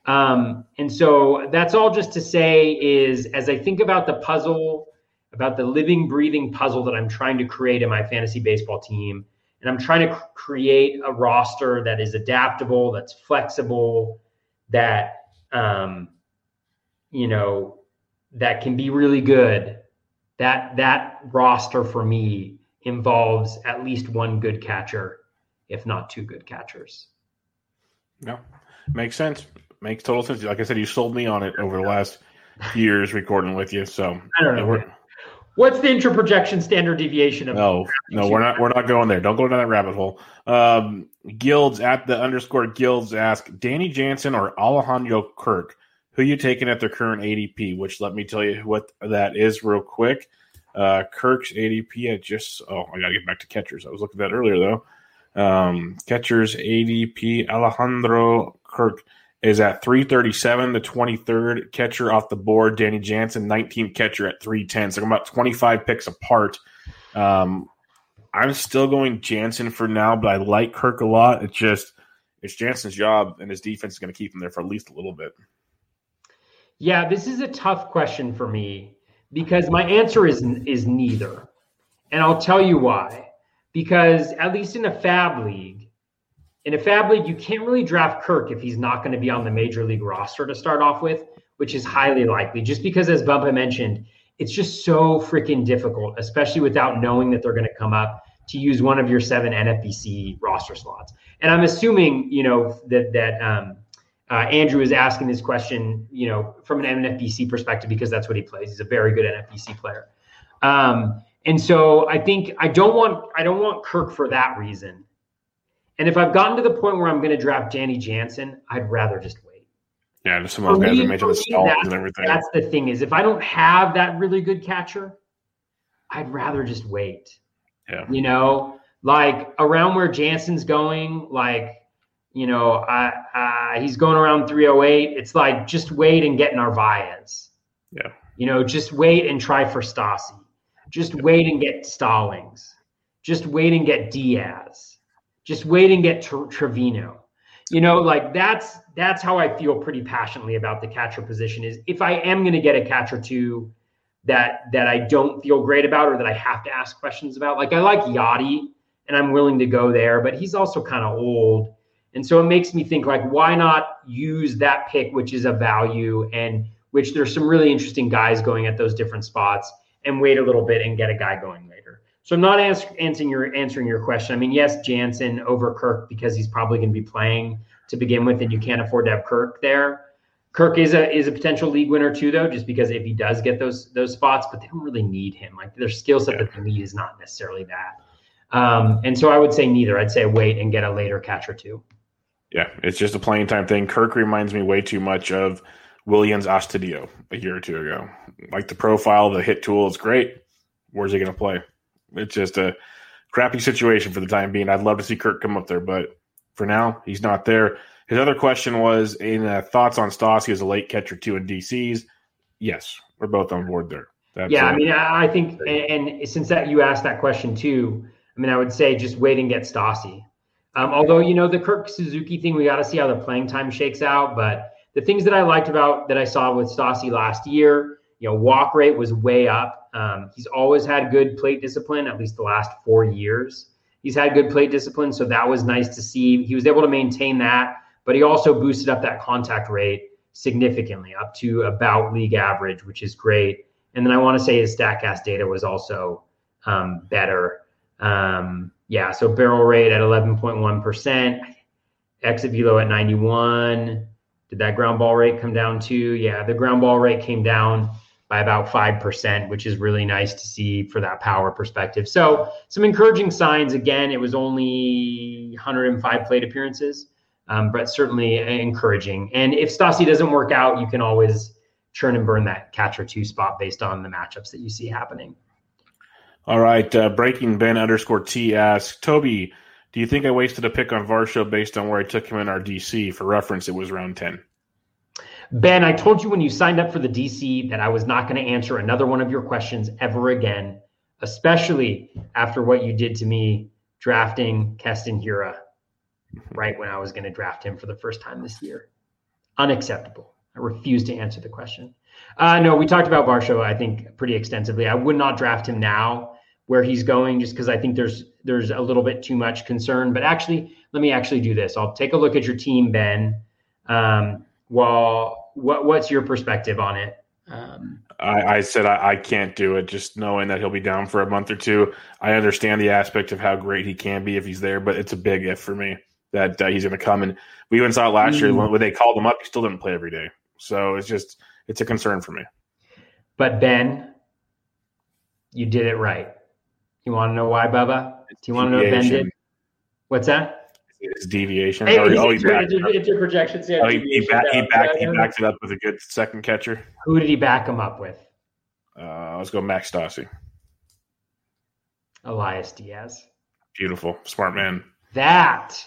Um, and so that's all just to say is as I think about the puzzle, about the living, breathing puzzle that I'm trying to create in my fantasy baseball team, and I'm trying to create a roster that is adaptable, that's flexible, that um, you know that can be really good. That that roster for me involves at least one good catcher, if not two good catchers. Yeah, makes sense. Makes total sense. Like I said, you sold me on it over the last years recording with you. So I don't know. What's the intraprojection standard deviation of? No, no, we're not. We're not going there. Don't go down that rabbit hole. Um, Guilds at the underscore Guilds ask Danny Jansen or Alejandro Kirk. Who you taking at their current ADP? Which let me tell you what that is real quick. Uh, Kirk's ADP at just oh I gotta get back to catchers. I was looking at that earlier though. Um, catchers ADP Alejandro Kirk is at 337, the 23rd catcher off the board. Danny Jansen, 19th catcher at 310. So I'm about 25 picks apart. Um, I'm still going Jansen for now, but I like Kirk a lot. It's just it's Jansen's job, and his defense is going to keep him there for at least a little bit. Yeah, this is a tough question for me because my answer is is neither, and I'll tell you why. Because at least in a FAAB league, in a FAAB league, you can't really draft Kirk if he's not going to be on the major league roster to start off with, which is highly likely. Just because, as Bubba mentioned, it's just so freaking difficult, especially without knowing that they're going to come up to use one of your seven NFBC roster slots. And I'm assuming, you know, that that um, uh, Andrew is asking this question, you know, from an NFBC perspective because that's what he plays. He's a very good NFBC player. Um, and so I think I don't want I don't want Kirk for that reason. And if I've gotten to the point where I'm going to draft Danny Jansen, I'd rather just wait. Yeah, just some of those guys are making the stalls and everything. That's the thing is, if I don't have that really good catcher, I'd rather just wait. Yeah. You know, like around where Jansen's going, like, You know, uh, he's going around 308. It's like just wait and get Narvaez. Yeah. You know, just wait and try for Stassi. Just wait and get Stallings. Just wait and get Diaz. Just wait and get Trevino. You know, like that's that's how I feel pretty passionately about the catcher position. Is if I am going to get a catcher to that that I don't feel great about or that I have to ask questions about. Like I like Yadi and I'm willing to go there, but he's also kind of old. And so it makes me think like why not use that pick which is a value and which there's some really interesting guys going at those different spots and wait a little bit and get a guy going later. So I'm not ans- answering your answering your question. I mean, yes, Jansen over Kirk because he's probably going to be playing to begin with and you can't afford to have Kirk there. Kirk is a is a potential league winner too, though, just because if he does get those those spots, but they don't really need him. Like their skill set that they need is not necessarily that. Um, and so I would say neither. I'd say wait and get a later catch or two. Yeah, it's just a playing time thing. Kirk reminds me way too much of Willians Astudillo a year or two ago. Like the profile, the hit tool is great. Where's he going to play? It's just a crappy situation for the time being. I'd love to see Kirk come up there, but for now, he's not there. His other question was in uh, thoughts on Stassi as a late catcher too in DCs. Yes, we're both on board there. That's yeah, I mean, I think, and, and, since that you asked that question too, I mean, I would say just wait and get Stassi. Um, although you know the Kurt Suzuki thing, we got to see how the playing time shakes out. But the things that I liked about that I saw with Stassi last year, you know, walk rate was way up. Um, he's always had good plate discipline, at least the last four years. He's had good plate discipline, so that was nice to see. He was able to maintain that but he also boosted up that contact rate significantly up to about league average, which is great. And then I want to say his StatCast data was also um, better. Um, yeah, so barrel rate at 11.1%, exit velo at 91. Did that ground ball rate come down too? Yeah, the ground ball rate came down by about 5%, which is really nice to see for that power perspective. So, some encouraging signs. Again, it was only 105 plate appearances um, but certainly encouraging. And if Stassi doesn't work out, you can always churn and burn that catcher two spot based on the matchups that you see happening. All right. Uh, breaking Ben underscore T asks Toby, do you think I wasted a pick on Varsho based on where I took him in our DC? For reference, it was round 10. Ben, I told you when you signed up for the DC that I was not going to answer another one of your questions ever again, especially after what you did to me drafting Keston Hiura right when I was going to draft him for the first time this year. Unacceptable. I refuse to answer the question. Uh, no, we talked about Varsho, I think, pretty extensively. I would not draft him now where he's going just because I think there's there's a little bit too much concern. But actually, let me actually do this. I'll take a look at your team, Ben. Um, well, what what's your perspective on it? Um, I, I, said I, I, can't do it. Just knowing that he'll be down for a month or two. I understand the aspect of how great he can be if he's there, but it's a big if for me that uh, he's going to come. And we even saw it last mm. year when, when they called him up, he still didn't play every day. So it's just it's a concern for me. But Ben, you did it right. You want to know why, Bubba? Do you want to know what Ben did? What's that? It's deviation. Hey, oh, oh, he backed into, into projections. Yeah, oh, he, he, back, he, backed, he backed it up with a good second catcher. Who did he back him up with? Uh, let's go Max Stassi. Elias Diaz. Beautiful. Smart man. That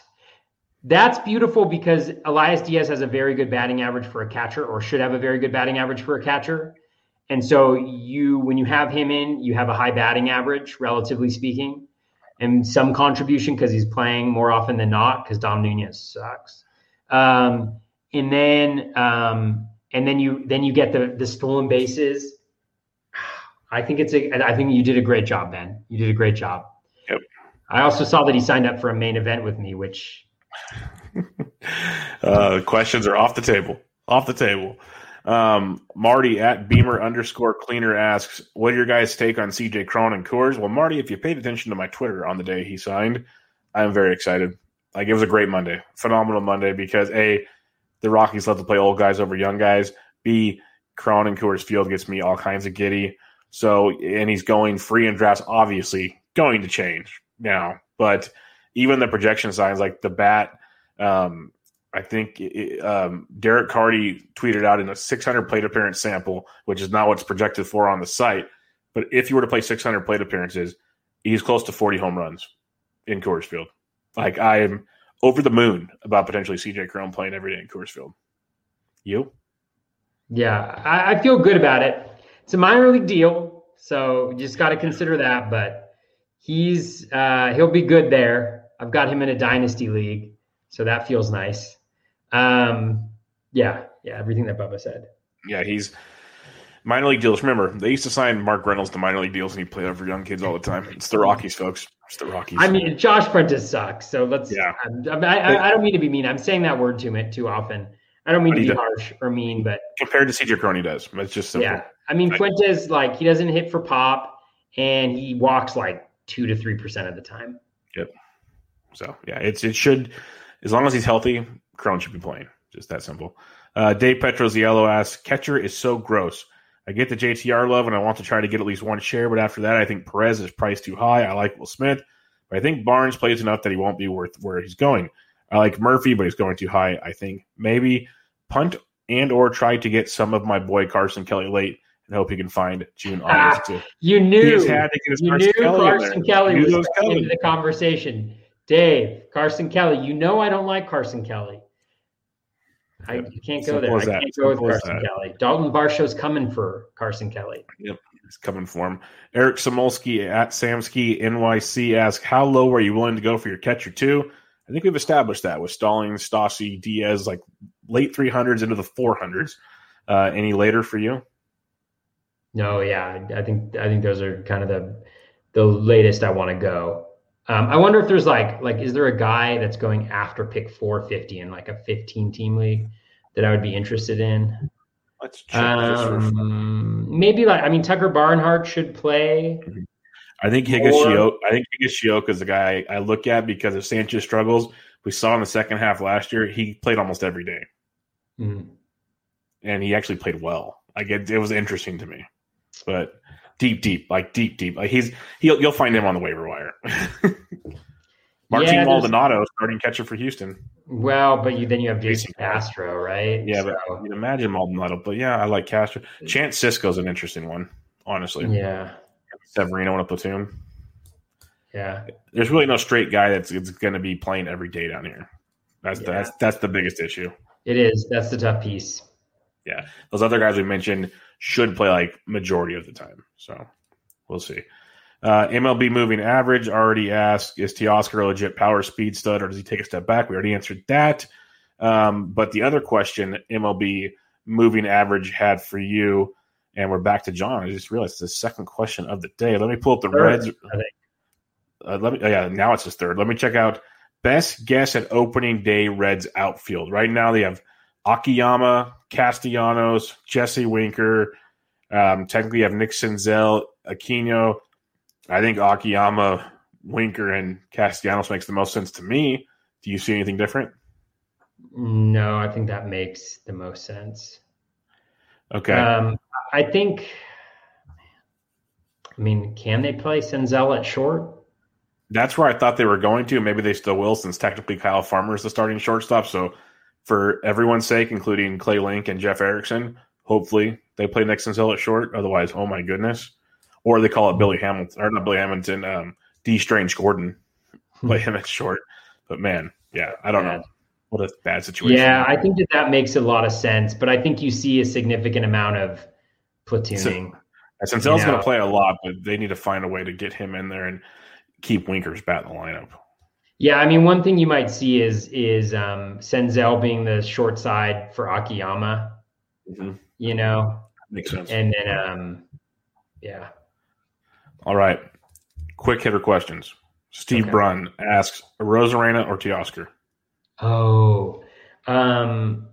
that's beautiful because Elias Diaz has a very good batting average for a catcher, or should have a very good batting average for a catcher. And so you, when you have him in, you have a high batting average, relatively speaking, and some contribution because he's playing more often than not because Dom Nunez sucks. Um, and then, um, and then you, then you get the the stolen bases. I think it's a. I think you did a great job, Ben. You did a great job. Yep. I also saw that he signed up for a main event with me, which uh, questions are off the table. Off the table. Um, Marty at Beamer underscore cleaner asks, "What are your guys' take on CJ Cron and Coors?" Well, Marty, if you paid attention to my Twitter on the day he signed, I'm very excited. Like it was a great Monday, phenomenal Monday because a the Rockies love to play old guys over young guys. B Cron and Coors Field gets me all kinds of giddy. So and he's going free in drafts, obviously going to change now, but even the projection signs like the bat. Um, I think it, um, Derek Carty tweeted out in a 600 plate appearance sample, which is not what's projected for on the site. But if you were to play 600 plate appearances, he's close to 40 home runs in Coors Field. Like I am over the moon about potentially CJ Cron playing every day in Coors Field. You? Yeah, I, I feel good about it. It's a minor league deal, so you just got to consider that. But he's uh, he'll be good there. I've got him in a dynasty league, so that feels nice. Um, yeah, yeah, everything that Bubba said. Yeah, he's minor league deals. Remember, they used to sign Mark Reynolds to minor league deals, and he played over young kids all the time. It's the Rockies, folks. It's the Rockies. I mean, Josh Prentice sucks. So let's. Yeah. I, I, I don't mean to be mean. I'm saying that word too too often. I don't mean to be harsh or mean, but compared to CJ Crony does, it's just simple. Yeah, I mean Fuentes like he doesn't hit for pop, and he walks like two to three percent of the time. Yep. So yeah, it's it should as long as he's healthy, Cron should be playing. Just that simple. Uh, Dave Petroziello asks, catcher is so gross. I get the JTR love and I want to try to get at least one share, but after that, I think Perez is priced too high. I like Will Smith, but I think Barnes plays enough that he won't be worth where he's going. I like Murphy, but he's going too high. I think maybe punt and or try to get some of my boy Carson Kelly late and hope he can find June August too. You knew you Carson knew Kelly Carson Kelly was into the conversation. Dave, Carson Kelly, you know I don't like Carson Kelly. I yep. can't go Simple there. I can't go with Carson Kelly. Dalton Varsho's coming for Carson Kelly. Yep, he's coming for him. Eric Samolsky at Samsky NYC asks, "How low are you willing to go for your catcher two? I think we've established that with Stallings, Stassi, Diaz, like late 300s into the 400s. Uh, any later for you? No, yeah, I think I think those are kind of the the latest I want to go. Um, I wonder if there's like like is there a guy that's going after pick 450 in like a 15 team league that I would be interested in? Let's check um, maybe like I mean Tucker Barnhart should play. I think Higashioka. I think Higashioka is the guy I look at because if Sanchez struggles, we saw in the second half last year he played almost every day. Mm-hmm. and he actually played well. Like it, it was interesting to me, but deep, deep, like deep, deep. Like he's he'll you'll find him on the waiver wire. Martin yeah, Maldonado, starting catcher for Houston. Well, but you then you have Jason Castro, right? Yeah, so. but you imagine Maldonado. But yeah, I like Castro. Mm. Chance Sisco's an interesting one, honestly. Yeah. Severino in a platoon. Yeah. There's really no straight guy that's, that's going to be playing every day down here. That's, yeah. the, that's that's the biggest issue. It is. That's the tough piece. Yeah. Those other guys we mentioned should play like majority of the time. So we'll see. Uh, MLB moving average already asked is Teoscar a legit power speed stud or does he take a step back? We already answered that. Um, but the other question MLB moving average had for you, and we're back to John. I just realized it's the second question of the day. Let me pull up the third, Reds. Uh, let me. Oh yeah, now it's his third. Let me check out Best guess at opening day Reds outfield. Right now they have Akiyama, Castellanos, Jesse Winker. Um, technically, you have Nick Senzel, Aquino. I think Akiyama, Winker, and Castellanos makes the most sense to me. Do you see anything different? No, I think that makes the most sense. Okay. Um, I think. I mean, can they play Senzel at short? That's where I thought they were going to. Maybe they still will, since technically Kyle Farmer is the starting shortstop. So, for everyone's sake, including Clay Link and Jeff Erickson, hopefully they play Nick Senzel at short. Otherwise, oh my goodness. Or they call it Billy Hamilton, or not Billy Hamilton, um, D. Strange Gordon. Play him at short. But man, yeah, I don't know. What a bad situation. Yeah, I think that that makes a lot of sense. But I think you see a significant amount of platooning. So, Senzel's going to play a lot, but they need to find a way to get him in there. And keep Winker's bat in the lineup. Yeah, I mean, one thing you might see is is um, Senzel being the short side for Akiyama. Mm-hmm. You know, makes sense. And then, um, yeah. All right, quick hitter questions. Steve okay. Brunn asks: Arozarena or Teoscar? Oh, um,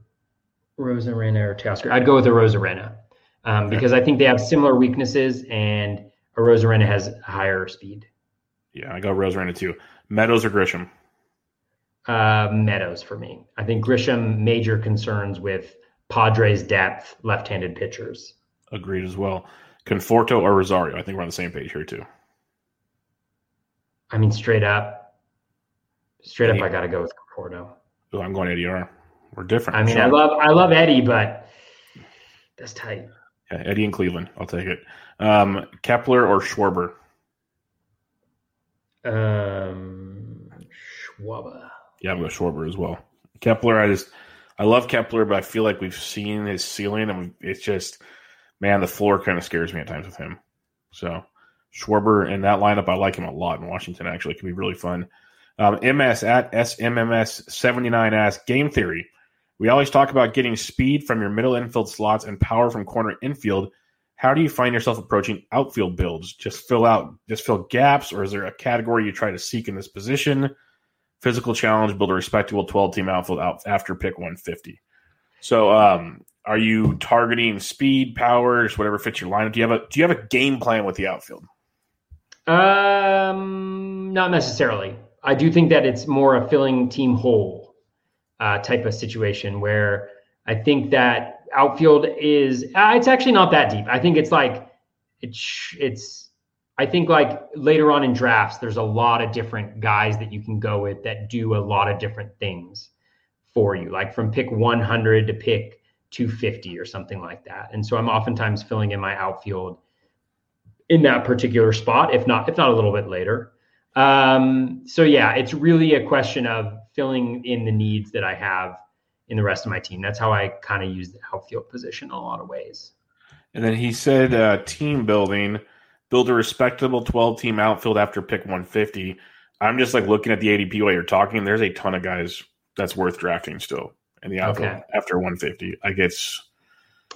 Arozarena or Teoscar? I'd go with Arozarena um, okay. because I think they have similar weaknesses, and Arozarena has higher speed. Yeah, I got Arozarena too. Meadows or Grisham? Uh, Meadows for me. I think Grisham major concerns with Padres depth, left-handed pitchers. Agreed as well. Conforto or Rosario? I think we're on the same page here too. I mean, straight up, straight Eddie. up, I got to go with Conforto. Oh, I'm going Eddie R. We're different. I mean, sure. I love I love Eddie, but that's tight. Yeah, Eddie in Cleveland. I'll take it. Um, Kepler or Schwarber? Um, Schwarber. Yeah, I'm going Schwarber as well. Kepler, I just I love Kepler, but I feel like we've seen his ceiling, and it's just man, the floor kind of scares me at times with him. So Schwarber in that lineup, I like him a lot in Washington. Actually, it be really fun. Um, MS at SMMS seventy nine asks game theory. We always talk about getting speed from your middle infield slots and power from corner infield. How do you find yourself approaching outfield builds? Just fill out, just fill gaps, or is there a category you try to seek in this position? Physical challenge, build a respectable twelve team outfield out after pick one fifty. So, um, are you targeting speed, powers, whatever fits your lineup? Do you have a Do you have a game plan with the outfield? Um, not necessarily. I do think that it's more a filling team hole uh, type of situation where I think that outfield is uh, it's actually not that deep. I think it's like it's it's I think like later on in drafts there's a lot of different guys that you can go with that do a lot of different things for you. Like from pick 100 to pick 250 or something like that. And so I'm oftentimes filling in my outfield in that particular spot if not if not a little bit later. Um, so yeah, it's really a question of filling in the needs that I have in the rest of my team. That's how I kind of use the outfield position in a lot of ways. And then he said, uh, team building, build a respectable 12 team outfield after pick 150. I'm just like looking at the ADP while you're talking. There's a ton of guys that's worth drafting still in the outfield okay. after 150. Like it's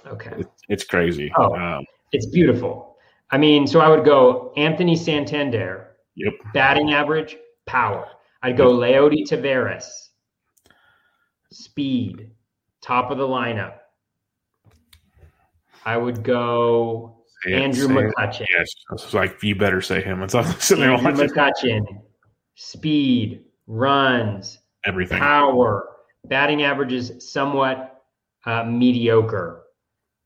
okay, it, it's crazy. Oh, um, it's beautiful. I mean, so I would go Anthony Santander, Yep. Batting average, power. I'd go yep. Leody Taveras. Speed, top of the lineup. I would go Andrew it, McCutchen. Yes, it's like you better say him. It's sitting there Andrew McCutchen. Speed, runs, everything, power, batting average is somewhat uh, mediocre.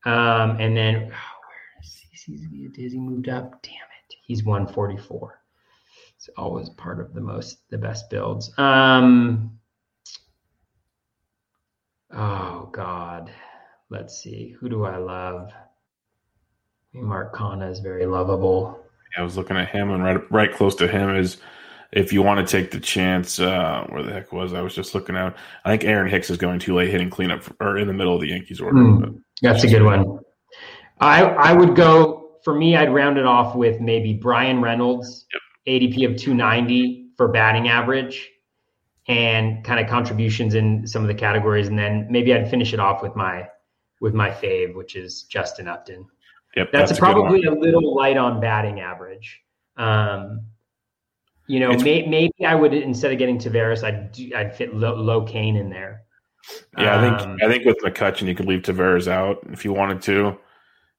Um, and then, oh, where is he? Has he moved up? Damn it, he's 144. It's always part of the most the best builds. Um, oh God, let's see. Who do I love? Mark Canha is very lovable. I was looking at him, and right right close to him is if you want to take the chance. Uh, where the heck was I? was just looking out. I think Aaron Hicks is going too late, hitting cleanup or in the middle of the Yankees order. Mm, that's a good one. I I would go for me. I'd round it off with maybe Bryan Reynolds. Yep. ADP of 290 for batting average and kind of contributions in some of the categories. And then maybe I'd finish it off with my with my fave, which is Justin Upton. Yep, that's, that's probably a, a, little light on batting average. Um, you know, may, maybe I would instead of getting Taveras, I'd I'd fit Lo, Cain in there. Yeah, I think um, I think with McCutchen, you could leave Taveras out if you wanted to,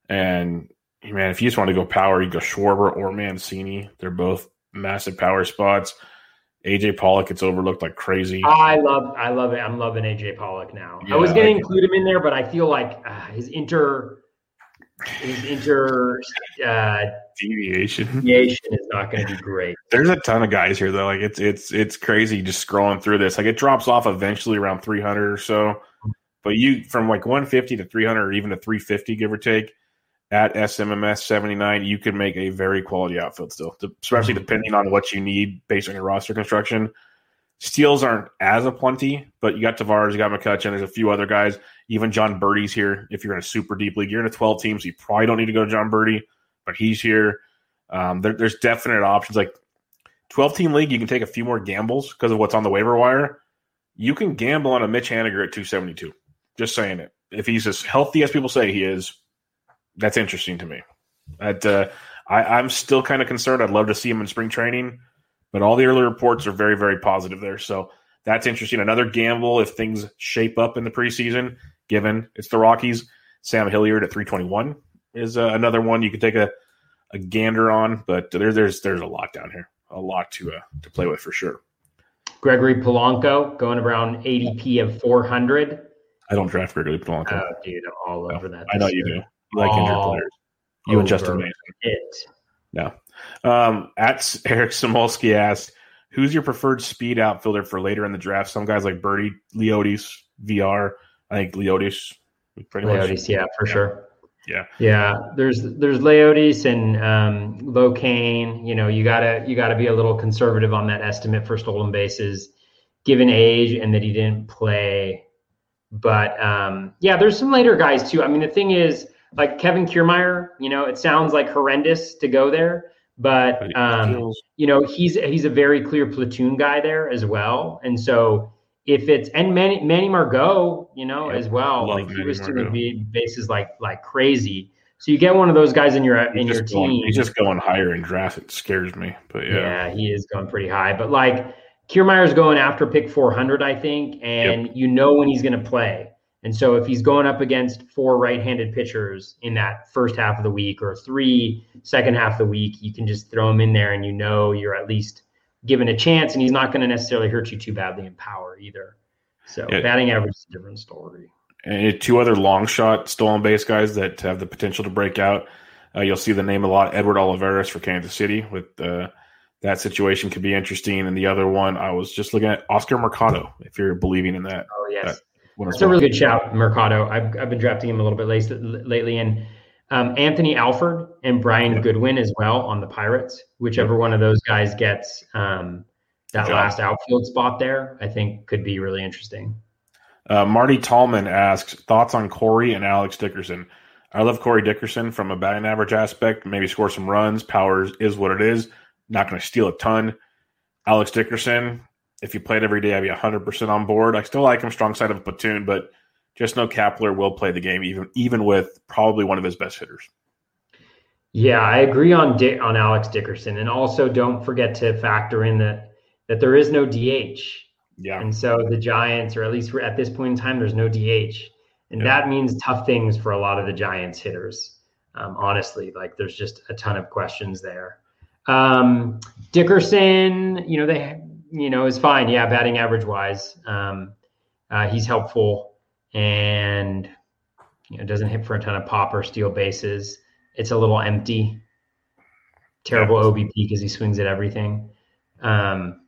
and man, if you just want to go power, you go Schwarber or Mancini. They're both massive power spots. AJ Pollock gets overlooked like crazy. I love, I love it. I'm loving AJ Pollock now. Yeah, I was going to include him in there, but I feel like uh, his inter, inter uh, deviation deviation is not going to be great. There's a ton of guys here though. Like it's it's it's crazy just scrolling through this. Like it drops off eventually around 300 or so, but you from like 150 to 300 or even to 350, give or take at SMMS 79, you can make a very quality outfield still, especially mm-hmm. depending on what you need based on your roster construction. Steals aren't as aplenty, but you got Taveras, you got McCutchen, there's a few other guys. Even Jon Berti's here. If you're in a super deep league, you're in a 12 team, so you probably don't need to go to Jon Berti, but he's here. Um, there, there's definite options. Like 12 team league, you can take a few more gambles because of what's on the waiver wire. You can gamble on a Mitch Haniger at 272. Just saying it. If he's as healthy as people say he is, that's interesting to me. Uh, I, am still kind of concerned. I'd love to see him in spring training, but all the early reports are very, very positive there. So that's interesting. Another gamble if things shape up in the preseason, given it's the Rockies. Sam Hilliard at 321 is uh, another one you could take a, a gander on, but there, there's there's a lot down here, a lot to uh, to play with for sure. Gregory Polanco going around ADP of 400. I don't draft Gregory Polanco. Oh, dude, all over that. I know you do. You like injured players. You and Justin Mason. It. No. Um, at Eric Samolsky asked, who's your preferred speed outfielder for later in the draft? Some guys like Berti, Leotis, VR. I think Leodis. Pretty Leodis, much. yeah, for yeah. sure. Yeah, yeah. There's there's Leodis and um, Lo Cain. You know, you gotta you gotta be a little conservative on that estimate for stolen bases. given age and that he didn't play. But um, yeah, there's some later guys too. I mean, the thing is, like Kevin Kiermaier, you know, it sounds like horrendous to go there, but um, you know, he's he's a very clear platoon guy there as well. And so if it's and Manny Manny Margot, you know, as well, like he was to be bases like like crazy. So you get one of those guys in your in your team. Going, he's just going higher in draft. It scares me, but yeah, yeah, he is going pretty high. But like Kiermaier's going after pick 400, I think, and yep. you know when he's going to play. And so if he's going up against four right-handed pitchers in that first half of the week or three second half of the week, you can just throw him in there and you know you're at least given a chance and he's not going to necessarily hurt you too badly in power either. So yeah. batting average is a different story. And two other long shot stolen base guys that have the potential to break out. Uh, you'll see the name a lot, Edward Olivares for Kansas City with uh, that situation could be interesting. And the other one, I was just looking at Oscar Mercado, if you're believing in that. Oh, yes. That That's a really good shout, Mercado. I've, I've been drafting him a little bit late, lately. And um, Anthony Alford and Brian. Goodwin as well on the Pirates. Whichever one of those guys gets um, that last outfield spot there, I think could be really interesting. Uh, Marty Tallman asks thoughts on Corey and Alex Dickerson. I love Corey Dickerson from a batting average aspect. Maybe score some runs. Powers is what it is not going to steal a ton. Alex Dickerson, if you played every day, I'd be 100% on board. I still like him strong side of a platoon, but just know Kapler will play the game even even with probably one of his best hitters. Yeah, I agree on Dick, on Alex Dickerson, and also don't forget to factor in that that there is no DH. Yeah, and so the Giants, or at least at this point in time, there's no DH, and yeah. that means tough things for a lot of the Giants hitters. Um, honestly, like there's just a ton of questions there. Um, Dickerson, you know, they, you know, is fine. Yeah, batting average wise, um, uh, he's helpful and you know doesn't hit for a ton of pop or steal bases. It's a little empty. Terrible OBP because he swings at everything. Um,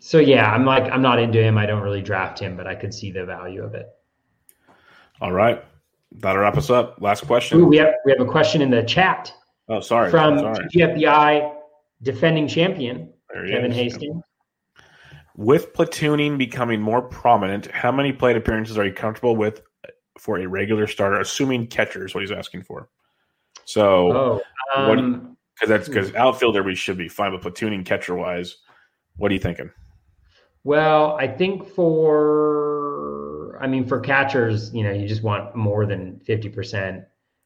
so yeah, I'm like I'm not into him. I don't really draft him, but I could see the value of it. All right, that'll wrap us up. Last question. Ooh, we have we have a question in the chat. Oh, sorry. From sorry. TGFBI defending champion Kevin is. Hastings. With platooning becoming more prominent, how many plate appearances are you comfortable with for a regular starter, assuming catcher is what he's asking for? So, oh, um, because that's because outfielder we should be fine, but platooning catcher wise, what are you thinking? Well, I think for, I mean, for catchers, you know, you just want more than fifty percent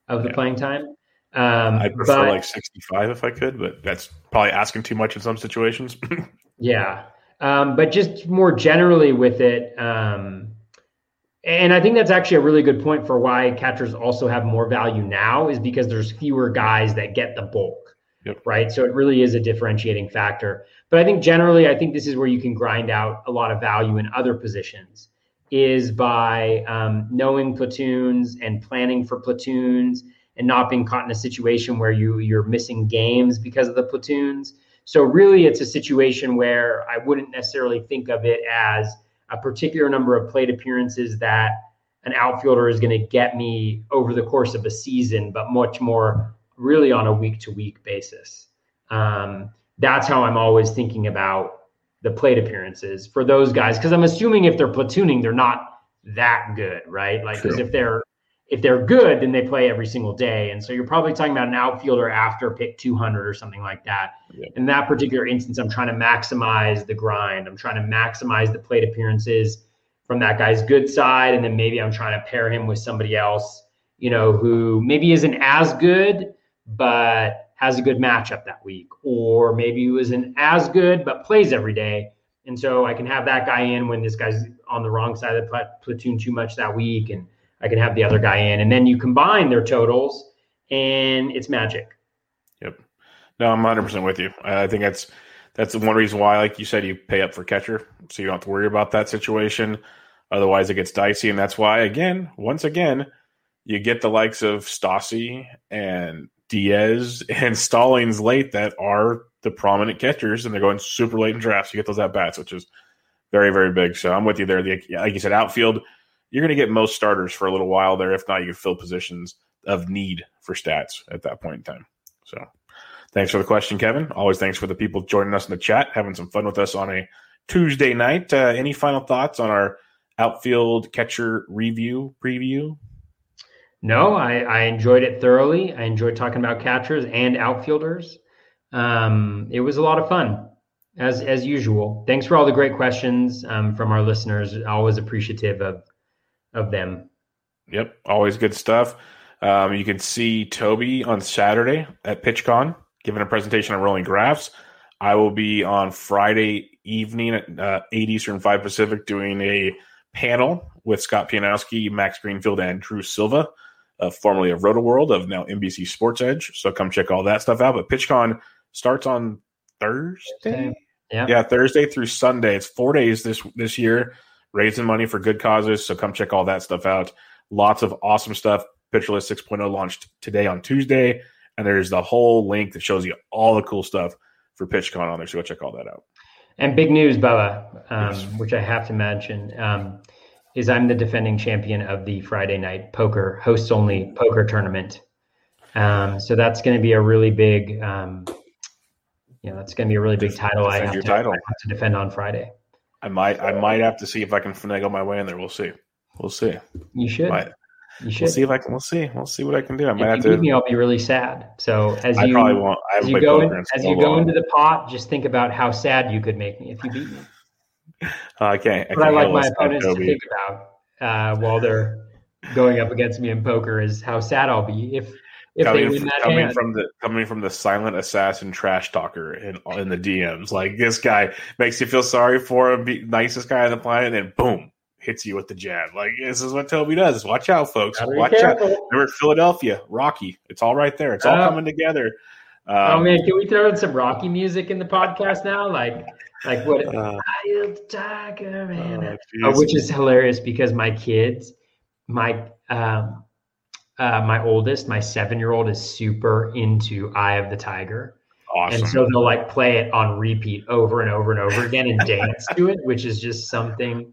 of the yeah. playing time. Um, I prefer but, like 65 if I could, but that's probably asking too much in some situations. yeah. Um, but just more generally with it, um, and I think that's actually a really good point for why catchers also have more value now is because there's fewer guys that get the bulk, yep. right? So it really is a differentiating factor. But I think generally, I think this is where you can grind out a lot of value in other positions is by um, knowing platoons and planning for platoons and not being caught in a situation where you you're missing games because of the platoons. So really it's a situation where I wouldn't necessarily think of it as a particular number of plate appearances that an outfielder is going to get me over the course of a season, but much more really on a week to week basis. Um, that's how I'm always thinking about the plate appearances for those guys because I'm assuming if they're platooning, they're not that good, right? Like, because if they're if they're good, then they play every single day. And so you're probably talking about an outfielder after pick 200 or something like that. Yeah. In that particular instance, I'm trying to maximize the grind. I'm trying to maximize the plate appearances from that guy's good side. And then maybe I'm trying to pair him with somebody else, you know, who maybe isn't as good, but has a good matchup that week. Or maybe who isn't as good, but plays every day. And so I can have that guy in when this guy's on the wrong side of the platoon too much that week. And I can have the other guy in, and then you combine their totals, and it's magic. Yep. No, I'm 100 percent with you. I think that's that's the one reason why, like you said, you pay up for catcher, so you don't have to worry about that situation. Otherwise, it gets dicey, and that's why, again, once again, you get the likes of Stassi and Diaz and Stallings late that are the prominent catchers, and they're going super late in drafts. You get those at bats, which is very, very big. So I'm with you there. The, like you said, outfield you're going to get most starters for a little while there. If not, you can fill positions of need for stats at that point in time. So thanks for the question, Kevin. Always thanks for the people joining us in the chat, having some fun with us on a Tuesday night. Uh, any final thoughts on our outfield catcher review preview? No, I, I enjoyed it thoroughly. I enjoyed talking about catchers and outfielders. Um, it was a lot of fun, as as usual. Thanks for all the great questions um, from our listeners. Always appreciative of of them. Yep, always good stuff. Um, you can see Toby on Saturday at PitchCon giving a presentation on rolling graphs. I will be on Friday evening at uh, 8 Eastern, 5 Pacific doing a panel with Scott Pianowski, Max Greenfield, and Drew Silva, uh, formerly of Roto World, of now NBC Sports Edge. So come check all that stuff out. But PitchCon starts on Thursday. Yeah. yeah, Thursday through Sunday. It's four days this this year, raising money for good causes. So come check all that stuff out. Lots of awesome stuff. PitcherList 6.0 launched today on Tuesday, and there's the whole link that shows you all the cool stuff for PitchCon on there. So go check all that out. And big news, Bubba, um, Yes. which I have to mention, um, is I'm the defending champion of the Friday night poker hosts only poker tournament. Um, so that's going to be a really big, um, you know, that's going to be a really big title. I have, your to, title. I have to defend on Friday. I might I might have to see if I can finagle my way in there. We'll see. We'll see. You should. Might. You should. We'll see if I can. We'll see. We'll see what I can do. I might have if you beat to. me, I'll be really sad. So as I you probably won't. I as you go in, as so you go long. into the pot, just think about how sad you could make me if you beat me. Uh, I can't. I What I can't like my opponents to think about uh, while they're going up against me in poker is how sad I'll be if if they coming, win from, that coming hand. from the coming from the silent assassin trash talker in in the DMs. Like this guy makes you feel sorry for him, be nicest guy on the planet, and then boom, hits you with the jab. Like this is what Toby does. Watch out, folks. Gotta be Watch out. careful. Remember Philadelphia, Rocky. It's all right there. It's all Oh. coming together. Um, oh man, can we throw in some Rocky music in the podcast now? Like like what? uh, I tiger man. uh, Oh, geez. which is hilarious because my kids, my um, uh, my oldest, my seven year old, is super into Eye of the Tiger, awesome. and so they'll like play it on repeat over and over and over again and dance to it, which is just something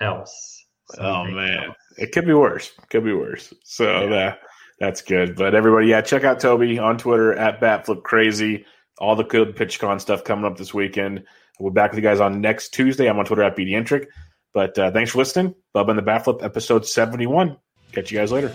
else. Oh man, else. it could be worse. Could be worse. So that that's good. But everybody, yeah, check out Toby on Twitter at BatFlipCrazy. All the good PitchCon stuff coming up this weekend. We'll be back with you guys on next Tuesday. I'm on Twitter at BDentric. But uh, thanks for listening. Bubba and the Batflip, episode 71. Catch you guys later.